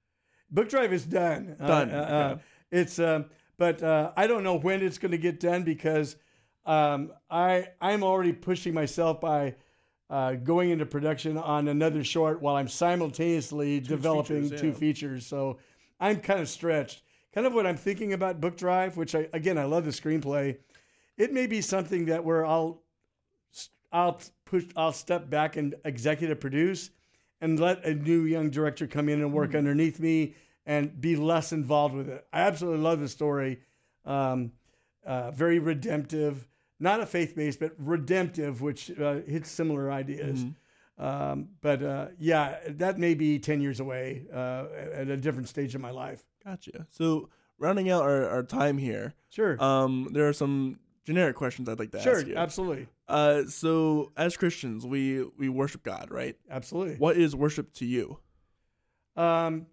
Book drive is done. Uh, Done, uh, uh, it's, um, but uh, I don't know when it's going to get done because um, I I'm already pushing myself by uh, going into production on another short while I'm simultaneously developing features, two yeah. features. So I'm kind of stretched. Kind of what I'm thinking about book drive, which I again I love the screenplay. It may be something that where I'll I'll push I'll step back and executive produce and let a new young director come in and work underneath me and be less involved with it. I absolutely love the story. Um, uh, very redemptive, not a faith based, but redemptive, which uh, hits similar ideas. Um, but uh, yeah, that may be 10 years away uh, at a different stage of my life. Gotcha. So rounding out our, our time here, Sure. um, there are some generic questions I'd like to sure. ask you. Absolutely. Uh, so as Christians, we we worship God, right? Absolutely. What is worship to you? Um,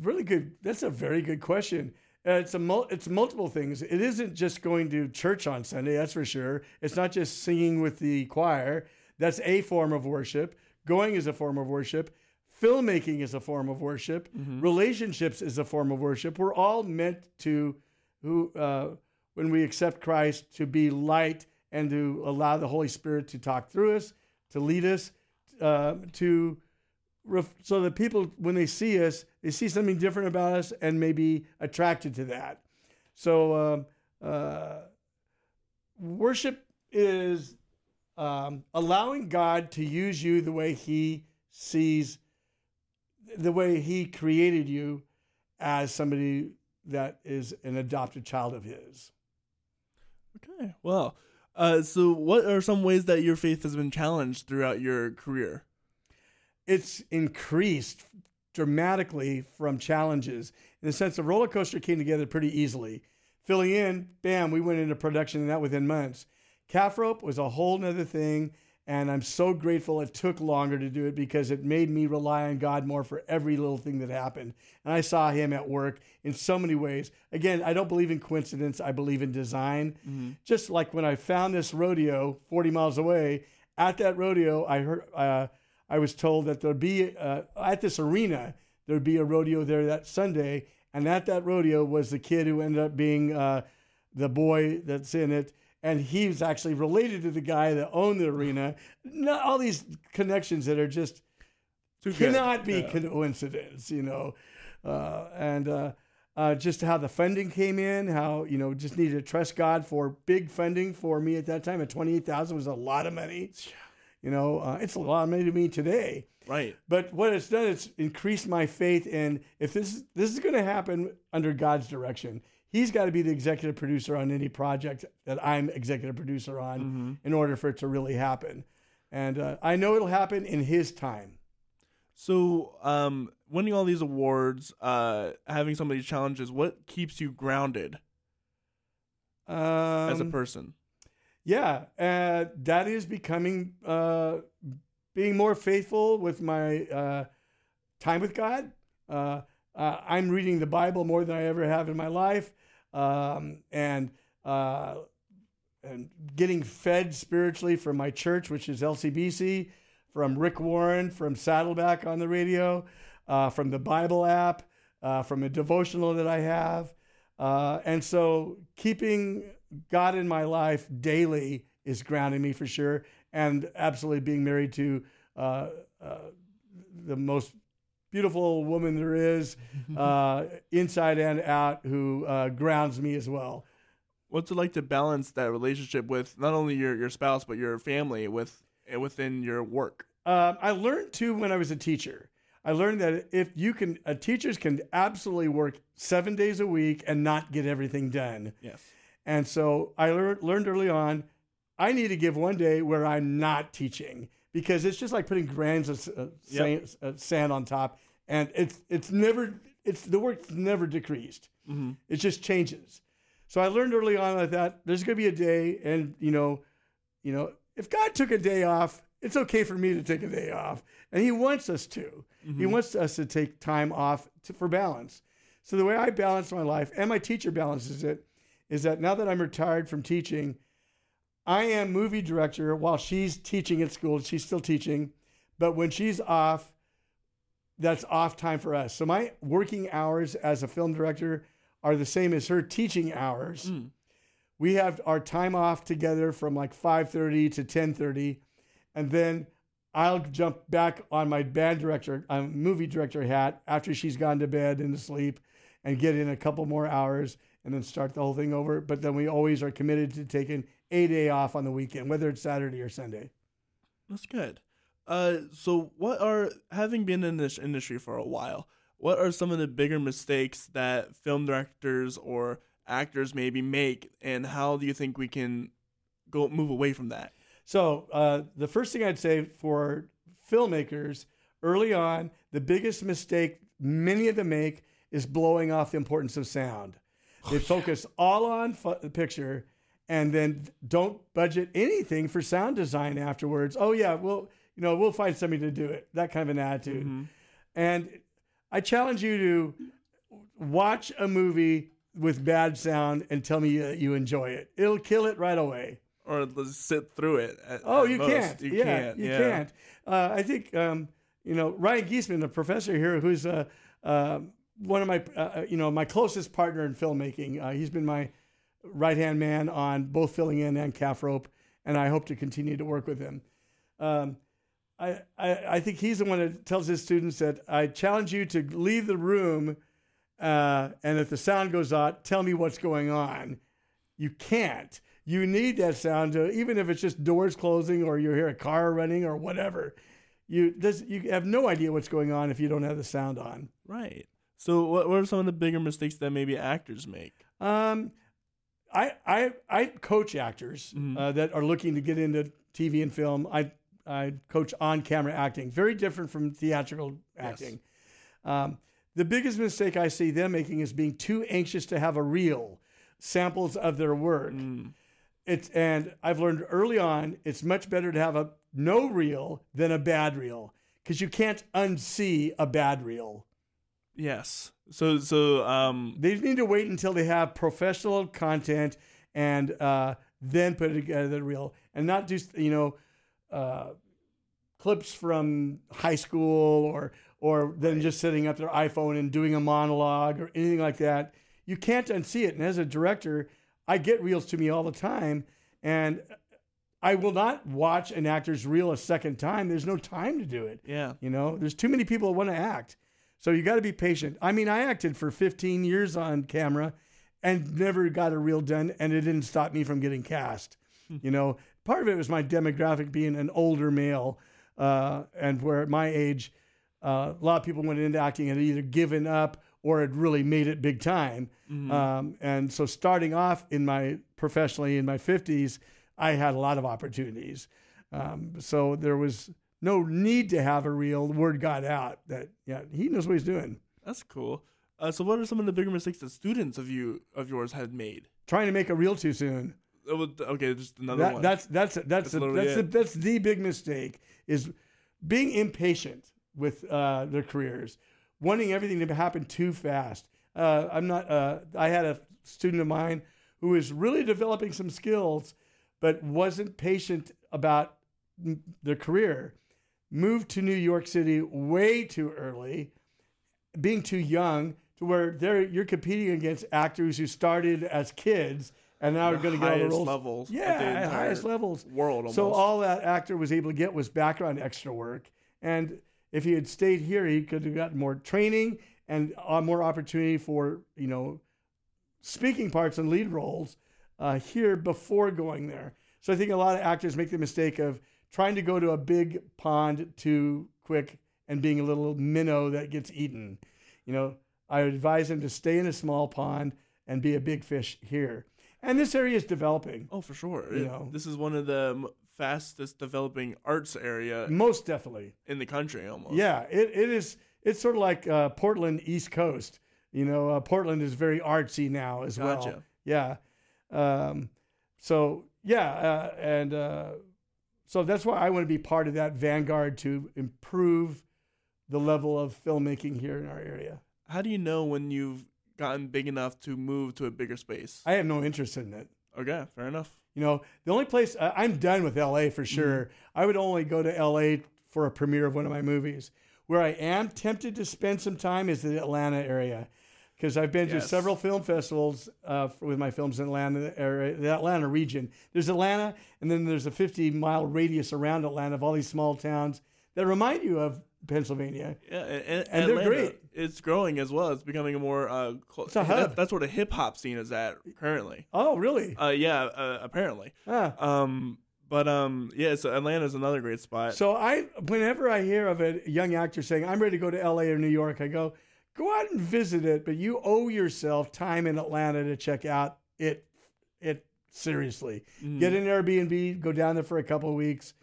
really good. That's a very good question. Uh, it's a mul- it's multiple things. It isn't just going to church on Sunday, that's for sure. It's not just singing with the choir. That's a form of worship. Going is a form of worship. Filmmaking is a form of worship. Relationships is a form of worship. We're all meant to, who uh, when we accept Christ, to be light and to allow the Holy Spirit to talk through us, to lead us, uh, to ref- so that people when they see us they see something different about us and may be attracted to that so um, uh, worship is um, allowing god to use you the way he sees the way he created you as somebody that is an adopted child of his Okay. Well, uh, so what are some ways that your faith has been challenged throughout your career? it's increased dramatically from challenges in the sense the roller coaster came together pretty easily. Filling in, bam, we went into production and that within months. Calf rope was a whole nother thing, and I'm so grateful it took longer to do it because it made me rely on God more for every little thing that happened. And I saw Him at work in so many ways. Again, I don't believe in coincidence, I believe in design. Just like when I found this rodeo 40 miles away, at that rodeo, I heard. Uh, I was told that there'd be uh, at this arena there'd be a rodeo there that Sunday, and at that rodeo was the kid who ended up being uh, the boy that's in it, and he was actually related to the guy that owned the arena. Not all these connections that are just Too good. cannot be Yeah. coincidence, you know, uh, and uh, uh, just how the funding came in, how you know just needed to trust God for big funding for me at that time. At twenty eight thousand was a lot of money. You know, uh, it's a lot of money to me today. Right. But what it's done, it's increased my faith in if this this is going to happen under God's direction. He's got to be the executive producer on any project that I'm executive producer on in order for it to really happen. And uh, I know it'll happen in His time. So, um, winning all these awards, uh, having some of these challenges, what keeps you grounded Um, as a person? Yeah, uh, that is becoming uh, being more faithful with my uh, time with God. Uh, uh, I'm reading the Bible more than I ever have in my life, um, and uh, and getting fed spiritually from my church, which is LCBC, from Rick Warren, from Saddleback on the radio, from the Bible app, from a devotional that I have. And so keeping God in my life daily is grounding me for sure. And absolutely being married to uh, uh, the most beautiful woman there is, uh, inside and out, who uh, grounds me as well. What's it like to balance that relationship with not only your, your spouse but your family with eh, within your work? Um, I learned too when I was a teacher. I learned that if you can, uh, teachers can absolutely work seven days a week and not get everything done. Yes. And so I lear- learned early on, I need to give one day where I'm not teaching because it's just like putting grains of uh, Yep. sa- uh, sand on top, and it's it's never it's the work's never decreased. Mm-hmm. It just changes. So I learned early on like that there's going to be a day, and you know, you know, if God took a day off, it's okay for me to take a day off, and He wants us to. He wants us to take time off to, for balance. So the way I balance my life, and my teacher balances it, is that now that I'm retired from teaching, I am movie director while she's teaching at school. She's still teaching, but when she's off, that's off time for us. So my working hours as a film director are the same as her teaching hours. Mm. We have our time off together from like 5:30 to 10:30 and then I'll jump back on my band director, um, movie director hat after she's gone to bed and to sleep and get in a couple more hours and then start the whole thing over. But then we always are committed to taking a day off on the weekend, whether it's Saturday or Sunday. That's good. Uh, so what are having been in this industry for a while? What are some of the bigger mistakes that film directors or actors maybe make, and how do you think we can go move away from that? So uh, the first thing I'd say for filmmakers early on, the biggest mistake many of them make is blowing off the importance of sound. They focus all on the picture and then don't budget anything for sound design afterwards. Oh yeah, we'll you know we'll find somebody to do it. That kind of an attitude. Mhm. And I challenge you to watch a movie with bad sound and tell me that you enjoy it. It'll kill it right away. Or sit through it. at- Oh, at you can't. You yeah, can't. you yeah. can't. Uh, I think um, you know Ryan Giesman, the professor here, who's uh, uh, one of my uh, you know my closest partner in filmmaking. Uh, he's been my right hand man on both filling in and calf rope, and I hope to continue to work with him. Um, I, I I think he's the one that tells his students that I challenge you to leave the room, uh, and if the sound goes out, tell me what's going on. You can't. You need that sound to, even if it's just doors closing or you hear a car running or whatever. You does you have no idea what's going on if you don't have the sound on. Right. So what what are some of the bigger mistakes that maybe actors make? Um, I I I coach actors Mhm. uh, that are looking to get into TV and film. I I coach on camera acting, very different from theatrical acting. Um, the biggest mistake I see them making is being too anxious to have a reel, samples of their work. Mm. It's and I've learned early on it's much better to have a no reel than a bad reel because you can't unsee a bad reel. Yes. So so um They need to wait until they have professional content and uh, then put it together the reel and not just you know uh, clips from high school or or then just setting up their iPhone and doing a monologue or anything like that. You can't unsee it. And as a director, I get reels to me all the time, and I will not watch an actor's reel a second time. There's no time to do it. yeah. You know, there's too many people that want to act. So you got to be patient. I mean, I acted for 15 years on camera and never got a reel done, and it didn't stop me from getting cast. you know, part of it was my demographic being an older male, uh, and where at my age, uh, a lot of people went into acting and had either given up or had really made it big time. Mhm. Um, and so starting off in my professionally in my 50s, I had a lot of opportunities. Um, so there was no need to have a reel. Word got out that yeah, he knows what he's doing. That's cool. Uh, so what are some of the bigger mistakes that students of you of yours had made? Trying to make a reel too soon. Oh, Okay, just another That, one. that's that's that's That's the, literally that's the, that's the big mistake is being impatient with uh, their careers, wanting everything to happen too fast. Uh, I'm not. Uh, I had a student of mine who was really developing some skills, but wasn't patient about their career. Moved to New York City way too early, being too young to where they're you're competing against actors who started as kids and now are going to get all the highest roles. levels. Yeah, the highest levels. World almost. So all that actor was able to get was background extra work, and if he had stayed here, he could have gotten more training and uh, more opportunity for you know speaking parts and lead roles uh, here before going there. So I think a lot of actors make the mistake of trying to go to a big pond too quick and being a little minnow that gets eaten. You know, I would advise them to stay in a small pond and be a big fish here. And this area is developing, oh, for sure. you It- know. this is one of the fastest developing arts area most definitely. in the country almost. Yeah, it, it is. It's sort of like uh, Portland, East Coast. You know, uh, Portland is very artsy now as well. Yeah. Um, so yeah, uh, and uh, so that's why I want to be part of that vanguard to improve the level of filmmaking here in our area. How do you know when you've gotten big enough to move to a bigger space? I have no interest in it. okay, fair enough. You know, the only place uh, I'm done with LA for sure. I would only go to LA for a premiere of one of my movies. Where I am tempted to spend some time is the Atlanta area because I've been to several film festivals uh, with my films in Atlanta area, the Atlanta region. There's Atlanta, and then there's a 50 mile radius around Atlanta of all these small towns that remind you of Pennsylvania. Yeah, and, and, they're great. It's growing as well. It's becoming a more uh, cl- It's a hub. That's where the hip hop scene is at currently. Oh, really? Uh, yeah, uh, apparently. Ah, Um, But um, yeah, so Atlanta's another great spot. So I, whenever I hear of a young actor saying, "I'm ready to go to L.A. or New York," I go, "Go out and visit it, but you owe yourself time in Atlanta to check out it. It seriously. Mhm. Get an Airbnb, go down there for a couple of weeks.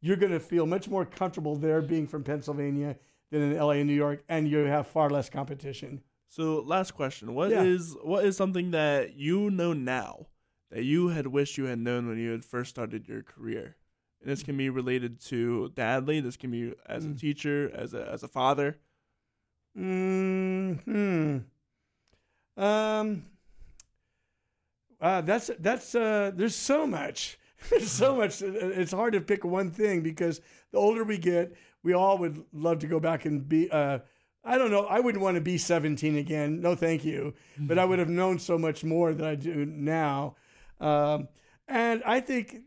You're going to feel much more comfortable there being from Pennsylvania than in LA and New York, and you have far less competition. So last question: What is Yeah. what is something that you know now that you had wished you had known when you had first started your career? And this can be related to Dadley. This can be as a Mm. teacher, as a as a father. Hmm. Um. Uh, that's that's uh. There's so much. There's so much. It's hard to pick one thing because the older we get, we all would love to go back and be. Uh, I don't know. I wouldn't want to be 17 again. No, thank you. But I would have known so much more than I do now. Um, and I think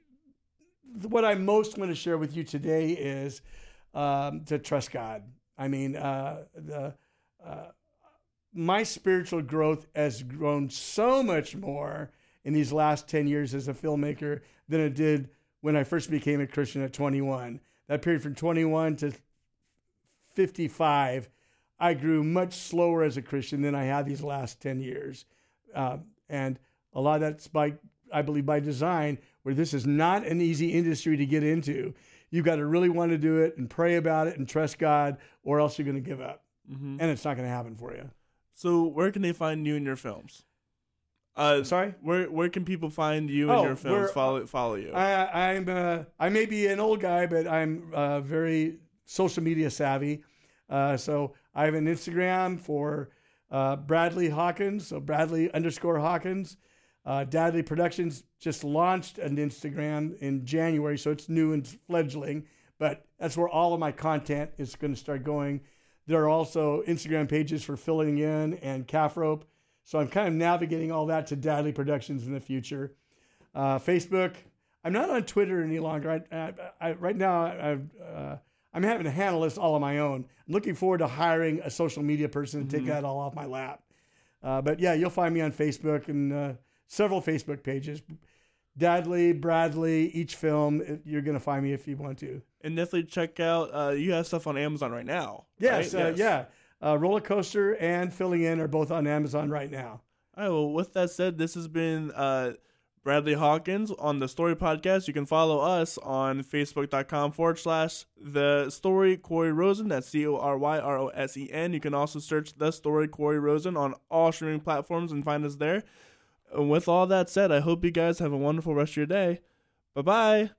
what I most want to share with you today is um, to trust God. I mean, uh, the uh, my spiritual growth has grown so much more in these last 10 years as a filmmaker than it did when I first became a Christian at 21. That period from 21 to 55, I grew much slower as a Christian than I have these last 10 years. Uh, and a lot of that's by, I believe, by design, where this is not an easy industry to get into. You've got to really want to do it and pray about it and trust God, or else you're going to give up. hmm And it's not going to happen for you. So where can they find you in your films? Uh, Sorry? where where can people find you Oh, in your films? Follow follow you. I, I'm uh, I may be an old guy, but I'm uh, very social media savvy. Uh, so I have an Instagram for uh, Bradley Hawkins, so Bradley underscore Hawkins. Uh, Dadley Productions just launched an Instagram in January, so it's new and fledgling. But that's where all of my content is going to start going. There are also Instagram pages for filling in and calf rope. So I'm kind of navigating all that to Dadley Productions in the future. Uh, Facebook. I'm not on Twitter any longer. I, I, I, right now, I, uh, I'm having to handle this all on my own. I'm looking forward to hiring a social media person to take that all off my lap. Uh, but yeah, you'll find me on Facebook and uh, several Facebook pages. Dadley, Bradley, each film. You're going to find me if you want to. and definitely check out. Uh, you have stuff on Amazon right now. Yes, right? uh, yeah. Uh, Roller Coaster and Filling In are both on Amazon right now. All right. Well, with that said, this has been uh, Bradley Hawkins on the Story Podcast. You can follow us on Facebook.com forward slash The Story Cory Rosen. That's C O R Y R O S E N. You can also search The Story Cory Rosen on all streaming platforms and find us there. And with all that said, I hope you guys have a wonderful rest of your day. Bye bye.